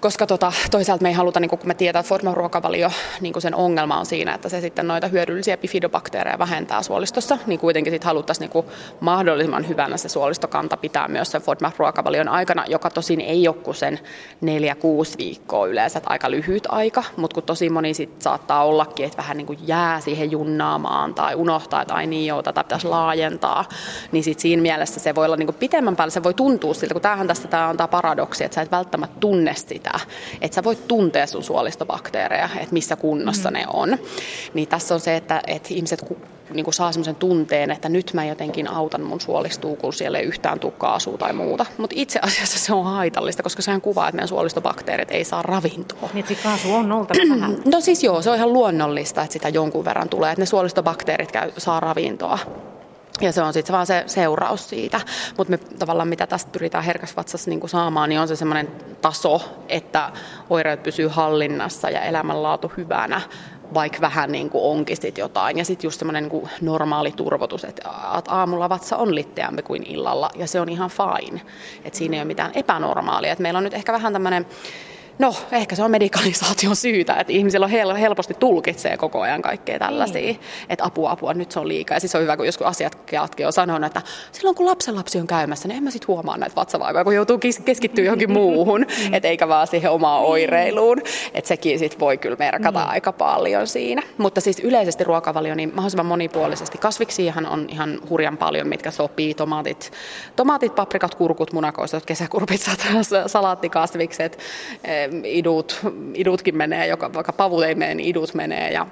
koska tota, toisaalta me ei haluta, niin kun me tiedetään, että Forma-ruokavalio, niin sen ongelma on siinä, että se sitten noita hyödyllisiä bifidobakteereja vähentää suolistossa, niin kuitenkin sitten haluttaisiin niin mahdollisimman hyvänä se suolistokanta pitää myös sen Forma-ruokavalion aikana, joka tosin ei ole kuin sen 4-6 viikkoa yleensä, aika lyhyt aika, mutta kun tosi moni sit saattaa ollakin, että vähän niin kuin jää siihen junnaamaan tai unohtaa, että ai niin joo, tätä pitäisi laajentaa, niin sitten siinä mielessä se voi olla niin pitemmän päälle, se voi tuntua siltä, kun tämähän tästä tämä tämä paradoksi, että sä et välttämättä tunne sitä, sitä, että sä voit tuntea sun suolistobakteereja, että missä kunnossa mm. ne on. Niin tässä on se, että, että ihmiset niin kuin saa semmoisen tunteen, että nyt mä jotenkin autan mun suolistuu, kun siellä ei yhtään tule kaasua tai muuta. Mutta itse asiassa se on haitallista, koska sehän kuvaa, että meidän suolistobakteerit ei saa ravintoa. Niin, että kaasu on oltava vähän. No siis joo, se on ihan luonnollista, että sitä jonkun verran tulee, että ne suolistobakteerit käy, saa ravintoa. Ja se on sitten vaan se seuraus siitä. Mutta me tavallaan mitä tästä pyritään herkäsvatsassa niin saamaan, niin on se semmoinen taso, että oireet pysyy hallinnassa ja elämänlaatu hyvänä vaikka vähän niin kuin onkin sit jotain. Ja sitten just semmoinen niin normaali turvotus, että aamulla vatsa on litteämpi kuin illalla, ja se on ihan fine. Että siinä ei ole mitään epänormaalia. Et meillä on nyt ehkä vähän tämmöinen No, ehkä se on medikalisaation syytä, että ihmisillä on hel- helposti tulkitsee koko ajan kaikkea tällaisia, niin. että apua, apua, nyt se on liikaa. Ja siis on hyvä, kun joskus asiakkaatkin on sanonut, että silloin kun lapsenlapsi on käymässä, niin en mä sit huomaa näitä vatsavaivoja, kun joutuu keskittyä johonkin muuhun, mm. että eikä vaan siihen omaan niin. oireiluun. Että sekin sit voi kyllä merkata mm. aika paljon siinä. Mutta siis yleisesti ruokavalio, niin mahdollisimman monipuolisesti. Kasviksiahan on ihan hurjan paljon, mitkä sopii. Tomaatit, tomaatit paprikat, kurkut, munakoistot, kesäkurpit, salaattikasvikset, idut, idutkin menee, joka, vaikka pavut ei mene, niin idut menee ja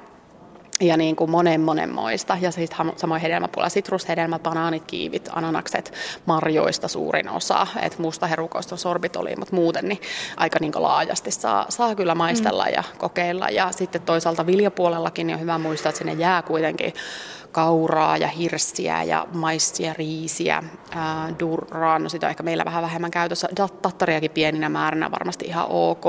ja niin kuin monen monenmoista. Ja siis samoin hedelmäpuolella sitrushedelmät, banaanit, kiivit, ananakset, marjoista suurin osa. Että musta herukoista on sorbitoli, mutta muuten niin aika niin laajasti saa, saa kyllä maistella mm. ja kokeilla. Ja sitten toisaalta viljapuolellakin niin on hyvä muistaa, että sinne jää kuitenkin kauraa ja hirssiä ja maissia, riisiä, ää, durraa, no sitä on ehkä meillä vähän vähemmän käytössä, tattariakin pieninä määrinä varmasti ihan ok.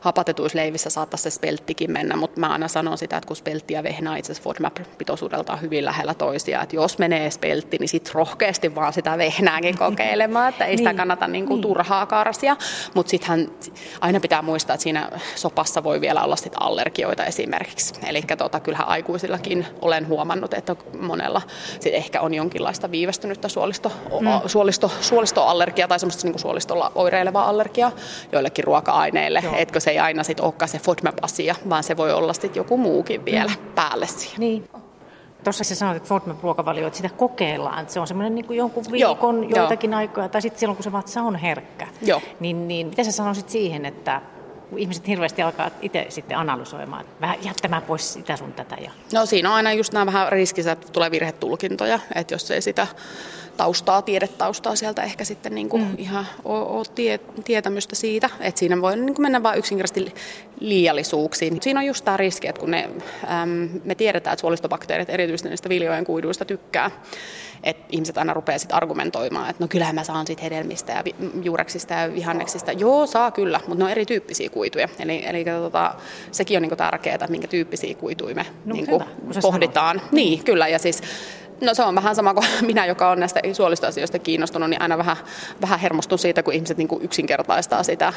Hapatetuissa leivissä saattaisi se spelttikin mennä, mutta mä aina sanon sitä, että kun speltti ja vehnä itse asiassa FODMAP-pitoisuudelta on hyvin lähellä toisiaan, että jos menee speltti, niin sitten rohkeasti vaan sitä vehnääkin kokeilemaan, että ei sitä niin. kannata niin kuin turhaa karsia, mutta sittenhän aina pitää muistaa, että siinä sopassa voi vielä olla sit allergioita esimerkiksi. Eli tota, kyllähän aikuisillakin olen huomannut, että monella sit ehkä on jonkinlaista viivästynyttä suolisto, mm. suolisto, suolistoallergia tai semmoista niin suolistolla oireilevaa allergiaa joillekin ruoka-aineille. Joo. Etkö se ei aina sit olekaan se FODMAP-asia, vaan se voi olla sitten joku muukin vielä mm. päälle siihen. Niin. Tuossa sä sanoit, että FODMAP-ruokavalio, että sitä kokeillaan, että se on semmoinen niin jonkun viikon, Joo, joitakin jo. aikoja, tai sitten silloin, kun se vatsa on herkkä. Joo. Niin, niin mitä sä sanoisit siihen, että kun ihmiset hirveästi alkaa itse sitten analysoimaan, vähän jättämään pois sitä sun tätä. Ja... No siinä on aina just nämä vähän riskissä, että tulee virhetulkintoja, että jos ei sitä taustaa, tiedetaustaa sieltä ehkä sitten niin kuin mm. ihan ole tie, tietämystä siitä, että siinä voi niin kuin mennä vain yksinkertaisesti liiallisuuksiin. Siinä on just tämä riski, että kun ne, äm, me tiedetään, että suolistobakteerit erityisesti niistä viljojen kuiduista tykkää, että ihmiset aina rupeaa sitten argumentoimaan, että no kyllähän mä saan sitten hedelmistä ja juureksista ja vihanneksista. Joo, saa kyllä, mutta ne on erityyppisiä kuituja. Eli, eli tota, sekin on niinku tärkeää, että minkä tyyppisiä kuituja me no, niinku hyvä, pohditaan. Sanot. Niin, kyllä. Ja siis No se on vähän sama kuin minä, joka on näistä suolistoasioista kiinnostunut, niin aina vähän, vähän hermostun siitä, kun ihmiset niin kuin yksinkertaistaa sitä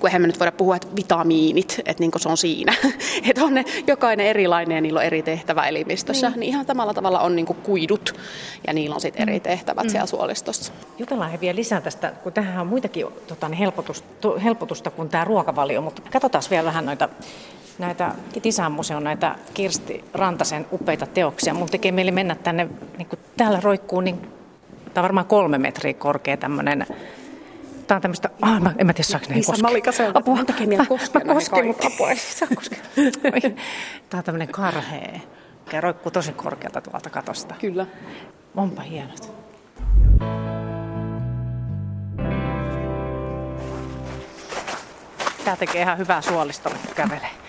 kun eihän me nyt voida puhua, että vitamiinit, että niin se on siinä. että on ne jokainen erilainen ja niillä on eri tehtävä elimistössä. Niin, niin ihan samalla tavalla on niin kuidut ja niillä on sitten eri mm. tehtävät mm. siellä suolistossa. Jutellaan he vielä lisää tästä, kun tähän on muitakin tota, niin helpotusta, helpotusta kuin tämä ruokavalio, mutta katsotaan vielä vähän noita näitä Tisan museon näitä Kirsti Rantasen upeita teoksia. Mulla tekee mieli mennä tänne, niin kuin täällä roikkuu, niin tämä on varmaan kolme metriä korkea tämmöinen Tämä on tämmöistä, ah, mä, en mä tiedä saako näihin koskea. Malika apua. Mun tekee koskea Mä koskin, mutta apua ei saa koskea. Tämä on tämmöinen karhea, mikä roikkuu tosi korkealta tuolta katosta. Kyllä. Onpa hienot. Tämä tekee ihan hyvää suolistolle, kun kävelee.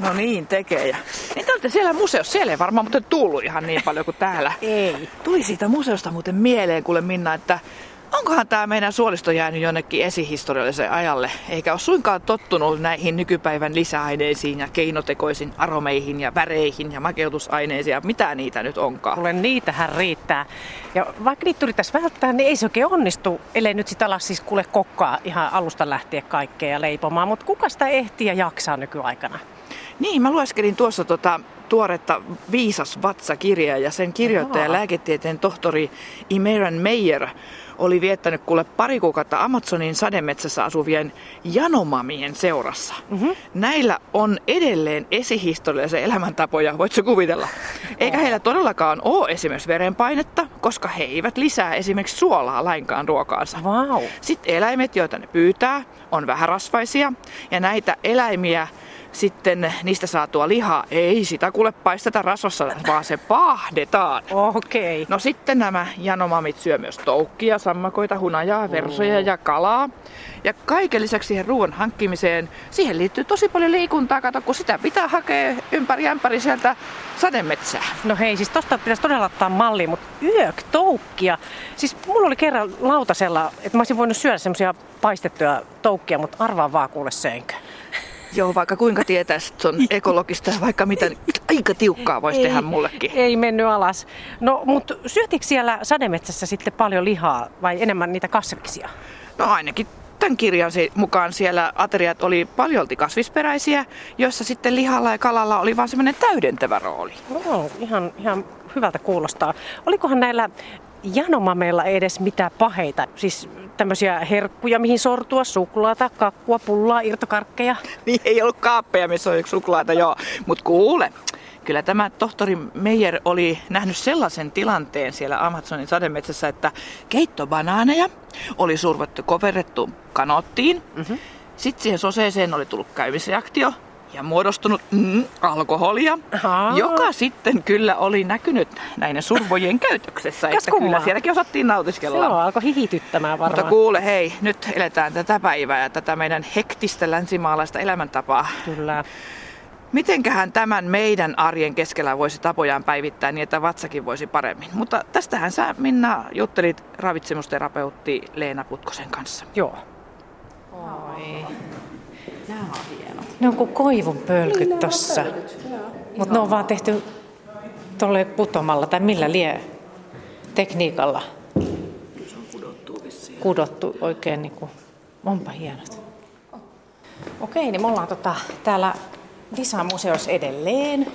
No niin, tekee. Ja... Niin te olette siellä museossa. Siellä ei varmaan muuten tullut ihan niin paljon kuin täällä. Ei. Tuli siitä museosta muuten mieleen, kuule Minna, että onkohan tämä meidän suolisto jäänyt jonnekin esihistorialliseen ajalle, eikä ole suinkaan tottunut näihin nykypäivän lisäaineisiin ja keinotekoisiin aromeihin ja väreihin ja makeutusaineisiin ja mitä niitä nyt onkaan. Kuule, niitähän riittää. Ja vaikka niitä yrittäisi välttää, niin ei se oikein onnistu, ellei nyt sitten alas siis kuule kokkaa ihan alusta lähtien kaikkea ja leipomaan. Mutta kuka sitä ehtii ja jaksaa nykyaikana? Niin, mä lueskelin tuossa tota, tuoretta Viisas vatsa-kirjaa ja sen kirjoittaja Aha. lääketieteen tohtori Imeran Meyer oli viettänyt kuule pari kuukautta Amazonin sademetsässä asuvien janomamien seurassa. Mm-hmm. Näillä on edelleen esihistoriallisia elämäntapoja, voitko kuvitella? Eikä heillä todellakaan ole esimerkiksi verenpainetta, koska he eivät lisää esimerkiksi suolaa lainkaan ruokaansa. Wow. Sitten eläimet, joita ne pyytää, on vähärasvaisia ja näitä eläimiä sitten niistä saatua lihaa, ei sitä kuule paisteta rasvassa, vaan se pahdetaan. Okei. No sitten nämä janomamit syö myös toukkia, sammakoita, hunajaa, versoja ja kalaa. Ja kaiken lisäksi siihen ruoan hankkimiseen, siihen liittyy tosi paljon liikuntaa, kato, kun sitä pitää hakea ympäri ämpäri sieltä sademetsää. No hei, siis tosta pitäisi todella ottaa malli, mutta yök, toukkia. Siis mulla oli kerran lautasella, että mä olisin voinut syödä semmoisia paistettuja toukkia, mutta arvaa vaan kuule söinkö. Joo, vaikka kuinka tietäisi, että se on ekologista vaikka mitä, niin aika tiukkaa voisi tehdä mullekin. Ei mennyt alas. No, mutta syötikö siellä sademetsässä sitten paljon lihaa vai enemmän niitä kasviksia? No ainakin tämän kirjan mukaan siellä ateriat oli paljolti kasvisperäisiä, joissa sitten lihalla ja kalalla oli vaan semmoinen täydentävä rooli. No, ihan, ihan hyvältä kuulostaa. Olikohan näillä janomameilla edes mitään paheita? Siis tämmöisiä herkkuja, mihin sortua, suklaata, kakkua, pullaa, irtokarkkeja? Niin ei ollut kaappeja, missä oli suklaata, joo. Mutta kuule, kyllä tämä tohtori Meijer oli nähnyt sellaisen tilanteen siellä Amazonin sademetsässä, että keittobanaaneja oli survattu koverrettu kanottiin. Mm-hmm. Sitten siihen soseeseen oli tullut käymisreaktio ja muodostunut mm, alkoholia, Ahaa. joka sitten kyllä oli näkynyt näiden survojen käytöksessä. Kas että kyllä sielläkin osattiin nautiskella. Joo, alkoi hihityttämään varmaan. Mutta kuule, hei, nyt eletään tätä päivää ja tätä meidän hektistä länsimaalaista elämäntapaa. Kyllä. Mitenköhän tämän meidän arjen keskellä voisi tapojaan päivittää niin, että vatsakin voisi paremmin? Mutta tästähän sä, Minna, juttelit ravitsemusterapeutti Leena Putkosen kanssa. Joo. Nämä on hienot. Ne on kuin koivun pölkyt tossa. Mutta ne on vaan tehty tuolle putomalla tai millä lie tekniikalla. Kudottu oikein niin kuin, onpa hienot. Okei, niin me ollaan tota, täällä Visa-museossa edelleen.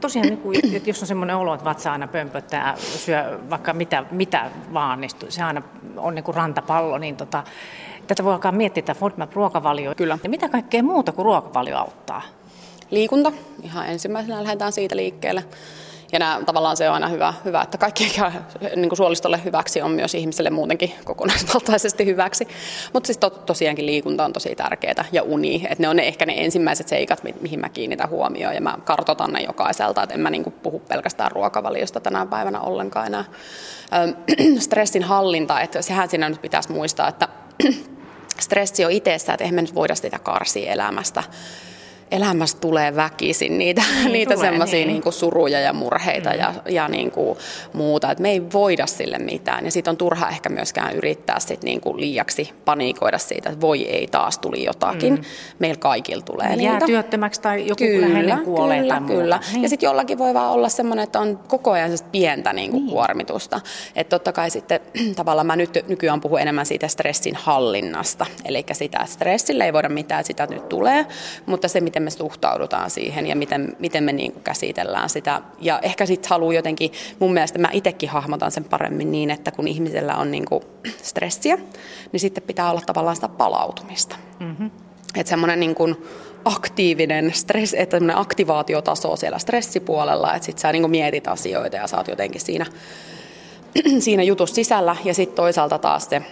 Tosiaan, niin kuin, että jos on semmoinen olo, että vatsa aina pömpöttää, syö vaikka mitä, mitä vaan, niin se aina on niin kuin rantapallo, niin tota, tätä voi alkaa miettiä, että FODMAP-ruokavalio. Kyllä. Ja mitä kaikkea muuta kuin ruokavalio auttaa? Liikunta, ihan ensimmäisenä lähdetään siitä liikkeelle. Ja nämä, tavallaan se on aina hyvä, hyvä että kaikki mikä niin kuin suolistolle hyväksi on myös ihmiselle muutenkin kokonaisvaltaisesti hyväksi. Mutta siis to, tosiaankin liikunta on tosi tärkeää ja uni. Että ne on ne, ehkä ne ensimmäiset seikat, mi- mihin mä kiinnitän huomioon ja mä kartoitan ne jokaiselta. Että en mä niin kuin puhu pelkästään ruokavaliosta tänä päivänä ollenkaan enää. Öm, Stressin hallinta, että sehän siinä nyt pitäisi muistaa, että stressi on itsessä, että eihän me nyt voida sitä karsia elämästä elämästä tulee väkisin niitä, Niin, niitä semmoisia niin. niin kuin suruja ja murheita mm. ja, ja niin kuin muuta. Et me ei voida sille mitään. Ja sitten on turha ehkä myöskään yrittää sit niin kuin liiaksi paniikoida siitä, että voi ei taas tuli jotakin. Mm. Meillä kaikilla tulee Jää niitä. työttömäksi tai joku Kyllä, läheinen kuolee kyllä, tai kyllä. Niin. Ja sitten jollakin voi vaan olla semmoinen, että on koko ajan pientä niin kuin niin. kuormitusta. Että totta kai sitten tavallaan mä nyt nykyään puhun enemmän siitä stressin hallinnasta. Eli sitä, stressille ei voida mitään, sitä nyt tulee, mutta se, miten me suhtaudutaan siihen ja miten, miten me niin kuin käsitellään sitä. Ja ehkä sitten haluaa jotenkin, mun mielestä mä itsekin hahmotan sen paremmin niin, että kun ihmisellä on niin kuin stressiä, niin sitten pitää olla tavallaan sitä palautumista. Mm-hmm. Että semmoinen niin kuin aktiivinen stress, että semmoinen aktivaatiotaso siellä stressipuolella, että sit sä niin kuin mietit asioita ja sä oot jotenkin siinä, siinä jutussa sisällä ja sitten toisaalta taas se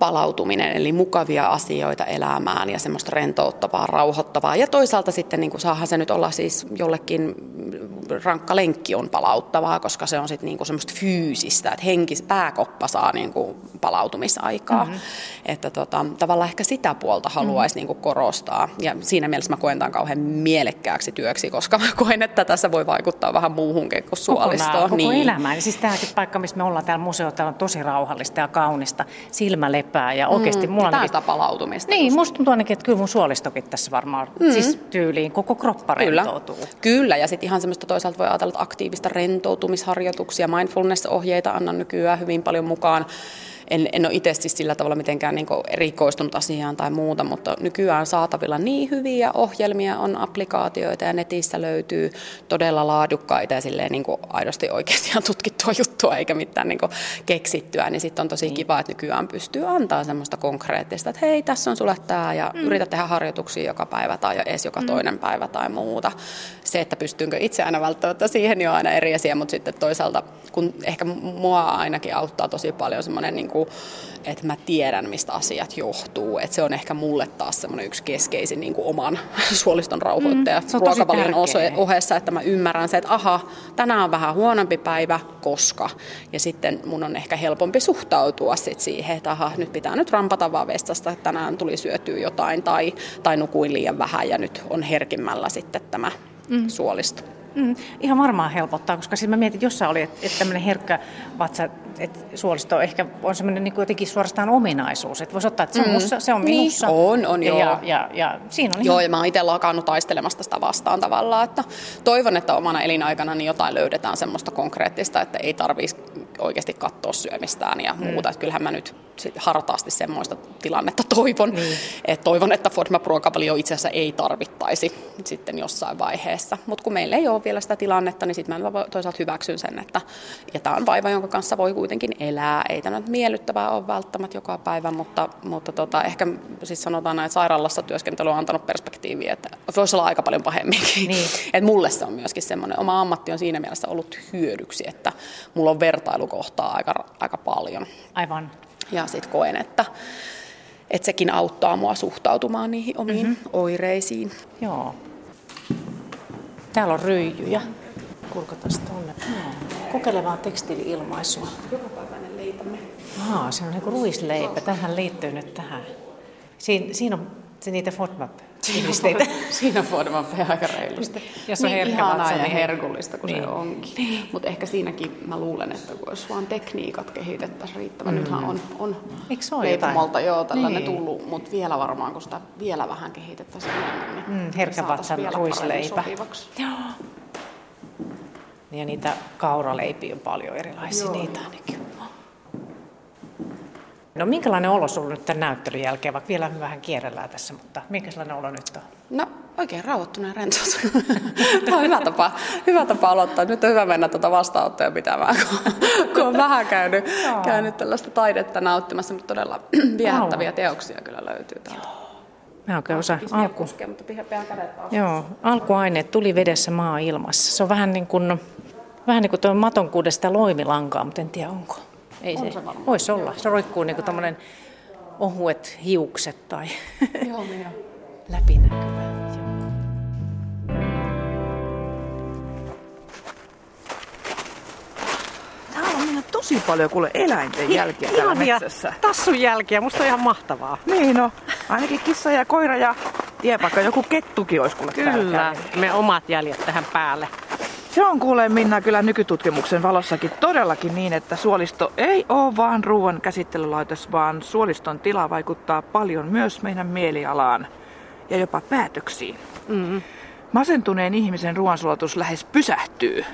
palautuminen, eli mukavia asioita elämään ja semmoista rentouttavaa, rauhoittavaa. Ja toisaalta sitten niin kuin saahan se nyt olla siis jollekin rankka lenkki on palauttavaa, koska se on sitten niin kuin semmoista fyysistä, että henkis, pääkoppa saa niin kuin palautumisaikaa. Mm-hmm. Että tota, tavallaan ehkä sitä puolta haluaisi mm-hmm. niin kuin korostaa. Ja siinä mielessä mä koen tämän kauhean mielekkääksi työksi, koska mä koen, että tässä voi vaikuttaa vähän muuhunkin kuin suolistoon. Kokonaan, koko niin. elämään. Siis tämäkin paikka, missä me ollaan täällä museolla, täällä on tosi rauhallista ja kaunista. Silmä lepää ja oikeasti Mm, mulla on ainakin- palautumista. Niin, just. musta tuntuu ainakin, että kyllä mun suolistokin tässä varmaan, mm. siis tyyliin koko kroppa Kyllä. rentoutuu. Kyllä, ja sitten ihan semmoista toisaalta voi ajatella, että aktiivista rentoutumisharjoituksia, mindfulness-ohjeita annan nykyään hyvin paljon mukaan. En, en ole itse siis sillä tavalla mitenkään niin erikoistunut asiaan tai muuta, mutta nykyään saatavilla niin hyviä ohjelmia, on applikaatioita ja netissä löytyy todella laadukkaita ja silleen niin aidosti oikeasti ihan tutkittua juttua eikä mitään niin keksittyä, niin sitten on tosi kiva, että nykyään pystyy antaa semmoista konkreettista, että hei, tässä on sulle tämä ja mm. yritä tehdä harjoituksia joka päivä tai edes joka toinen päivä tai muuta. Se, että pystynkö itse aina välttämättä siihen, niin on aina eri asia, mutta sitten toisaalta, kun ehkä mua ainakin auttaa tosi paljon semmoinen niin kuin että mä tiedän, mistä asiat johtuu. Että se on ehkä mulle taas semmoinen yksi keskeisin niin kuin oman suoliston rauhoittaja mm, ruokavalion ohessa, että mä ymmärrän se, että aha, tänään on vähän huonompi päivä, koska. Ja sitten mun on ehkä helpompi suhtautua sit siihen, että aha, nyt pitää nyt rampata vaan vestasta, että tänään tuli syötyä jotain tai, tai nukuin liian vähän ja nyt on herkimmällä sitten tämä mm. suolisto. Mm, ihan varmaan helpottaa, koska siis mä mietin, että että, että tämmöinen herkkä vatsa, että suolisto ehkä on semmoinen niin jotenkin suorastaan ominaisuus. Että voisi ottaa, että se on, mm. mussa, se on niin. minussa. On, on, joo. Ja, ja, ja siinä on Joo, ihan... ja mä oon itse lakannut taistelemasta sitä vastaan tavallaan, että toivon, että omana elinaikana niin jotain löydetään semmoista konkreettista, että ei tarvitsisi oikeasti katsoa syömistään ja mm. muuta. Että kyllähän mä nyt hartaasti semmoista tilannetta toivon. Niin. Et toivon, että FODMAP-ruokavalio itse asiassa ei tarvittaisi sitten jossain vaiheessa. Mutta kun meillä ei ole vielä sitä tilannetta, niin sitten mä toisaalta hyväksyn sen, että ja tämä on vaiva, jonka kanssa voi kuitenkin elää. Ei tämä nyt miellyttävää ole välttämättä joka päivä, mutta, mutta tota, ehkä siis sanotaan näin, että sairaalassa työskentely on antanut perspektiiviä, että voisi olla aika paljon pahemminkin. Niin. Et mulle se on myöskin semmoinen, oma ammatti on siinä mielessä ollut hyödyksi, että mulla on vertailukohtaa aika, aika paljon. Aivan. Ja sitten koen, että, että sekin auttaa mua suhtautumaan niihin omiin mm-hmm. oireisiin. Joo. Täällä on ryijyjä. Kurkataan tuonne. Kokeilevaa tekstiili-ilmaisua. Jokapäiväinen leipämme. Aa, se on niin kuin ruisleipä. Tähän liittyy nyt tähän. Siin, siinä on se niitä FODMAP Siinä, siinä FODMAP aika reilusti. Ja se on niin ihanaa ja niin herkullista kuin niin. se onkin. Niin. Mutta ehkä siinäkin mä luulen, että kun jos vaan tekniikat kehitettäisiin riittävän. Mm. Nythän on, on leipomolta joo tällainen niin. tullut, mutta vielä varmaan, kun sitä vielä vähän kehitettäisiin enemmän, niin mm, herkävatsan ruisleipä. Joo. Ja niitä kauraleipiä on paljon erilaisia, Joo. niitä ainakin. No minkälainen olo sinulla nyt tämän näyttelyn jälkeen, vaikka vielä vähän kierrellään tässä, mutta minkälainen olo nyt on? No oikein rauhoittuneen rentous. Tämä on hyvä tapa, hyvä tapa aloittaa. Nyt on hyvä mennä tuota vastaanottoja pitämään, kun, kun on vähän käynyt, käynyt tällaista taidetta nauttimassa, mutta todella viehättäviä teoksia kyllä löytyy täältä. Mä oikein osa alku. mutta Joo, alkuaineet tuli vedessä maa ilmassa. Se on vähän niin kuin, vähän niin kuin tuo maton kuudesta loimilankaa, mutta en tiedä onko. Ei on se, se voisi olla. Se roikkuu niin kuin tämmöinen ohuet hiukset tai Joo, niin läpinäkyvä. Tosi paljon kuule eläinten jälkiä täällä metsässä. tassun jälkiä, musta on ihan mahtavaa. Niin no, ainakin kissa ja koira ja tiepakka, joku kettukin olisi kuule Kyllä, me omat jäljet tähän päälle. Se on kuule Minna kyllä nykytutkimuksen valossakin todellakin niin, että suolisto ei ole vaan ruoan käsittelylaitos, vaan suoliston tila vaikuttaa paljon myös meidän mielialaan ja jopa päätöksiin. Mm-hmm. Masentuneen ihmisen ruoansulatus lähes pysähtyy.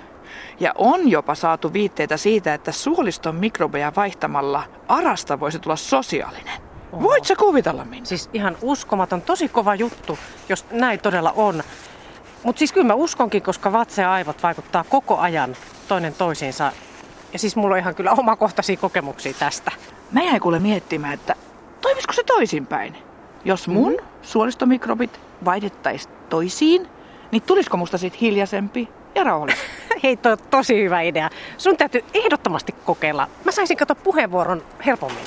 Ja on jopa saatu viitteitä siitä, että suoliston mikrobeja vaihtamalla arasta voisi tulla sosiaalinen. Oho. Voit sä kuvitella Minna? Siis ihan uskomaton, tosi kova juttu, jos näin todella on. Mutta siis kyllä mä uskonkin, koska vatsa ja aivot vaikuttaa koko ajan toinen toisiinsa. Ja siis mulla on ihan kyllä omakohtaisia kokemuksia tästä. Mä jäin kuule miettimään, että toimisiko se toisinpäin? Jos mun mm. suolistomikrobit vaihdettaisiin toisiin, niin tulisiko musta sit hiljaisempi ja rauhallisempi? Hei, toi tosi hyvä idea. Sun täytyy ehdottomasti kokeilla. Mä saisin katsoa puheenvuoron helpommin.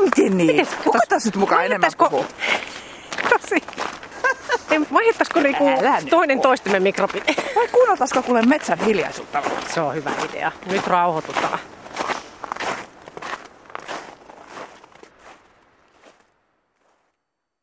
Miten niin? Kuka tässä nyt mukaan enemmän puhuu? Tosi. Vaihdettaisiko niinku toinen toistemme mikrobit? Vai kuunneltaisiko kuule metsän hiljaisuutta? Se on hyvä idea. Nyt rauhoitutaan.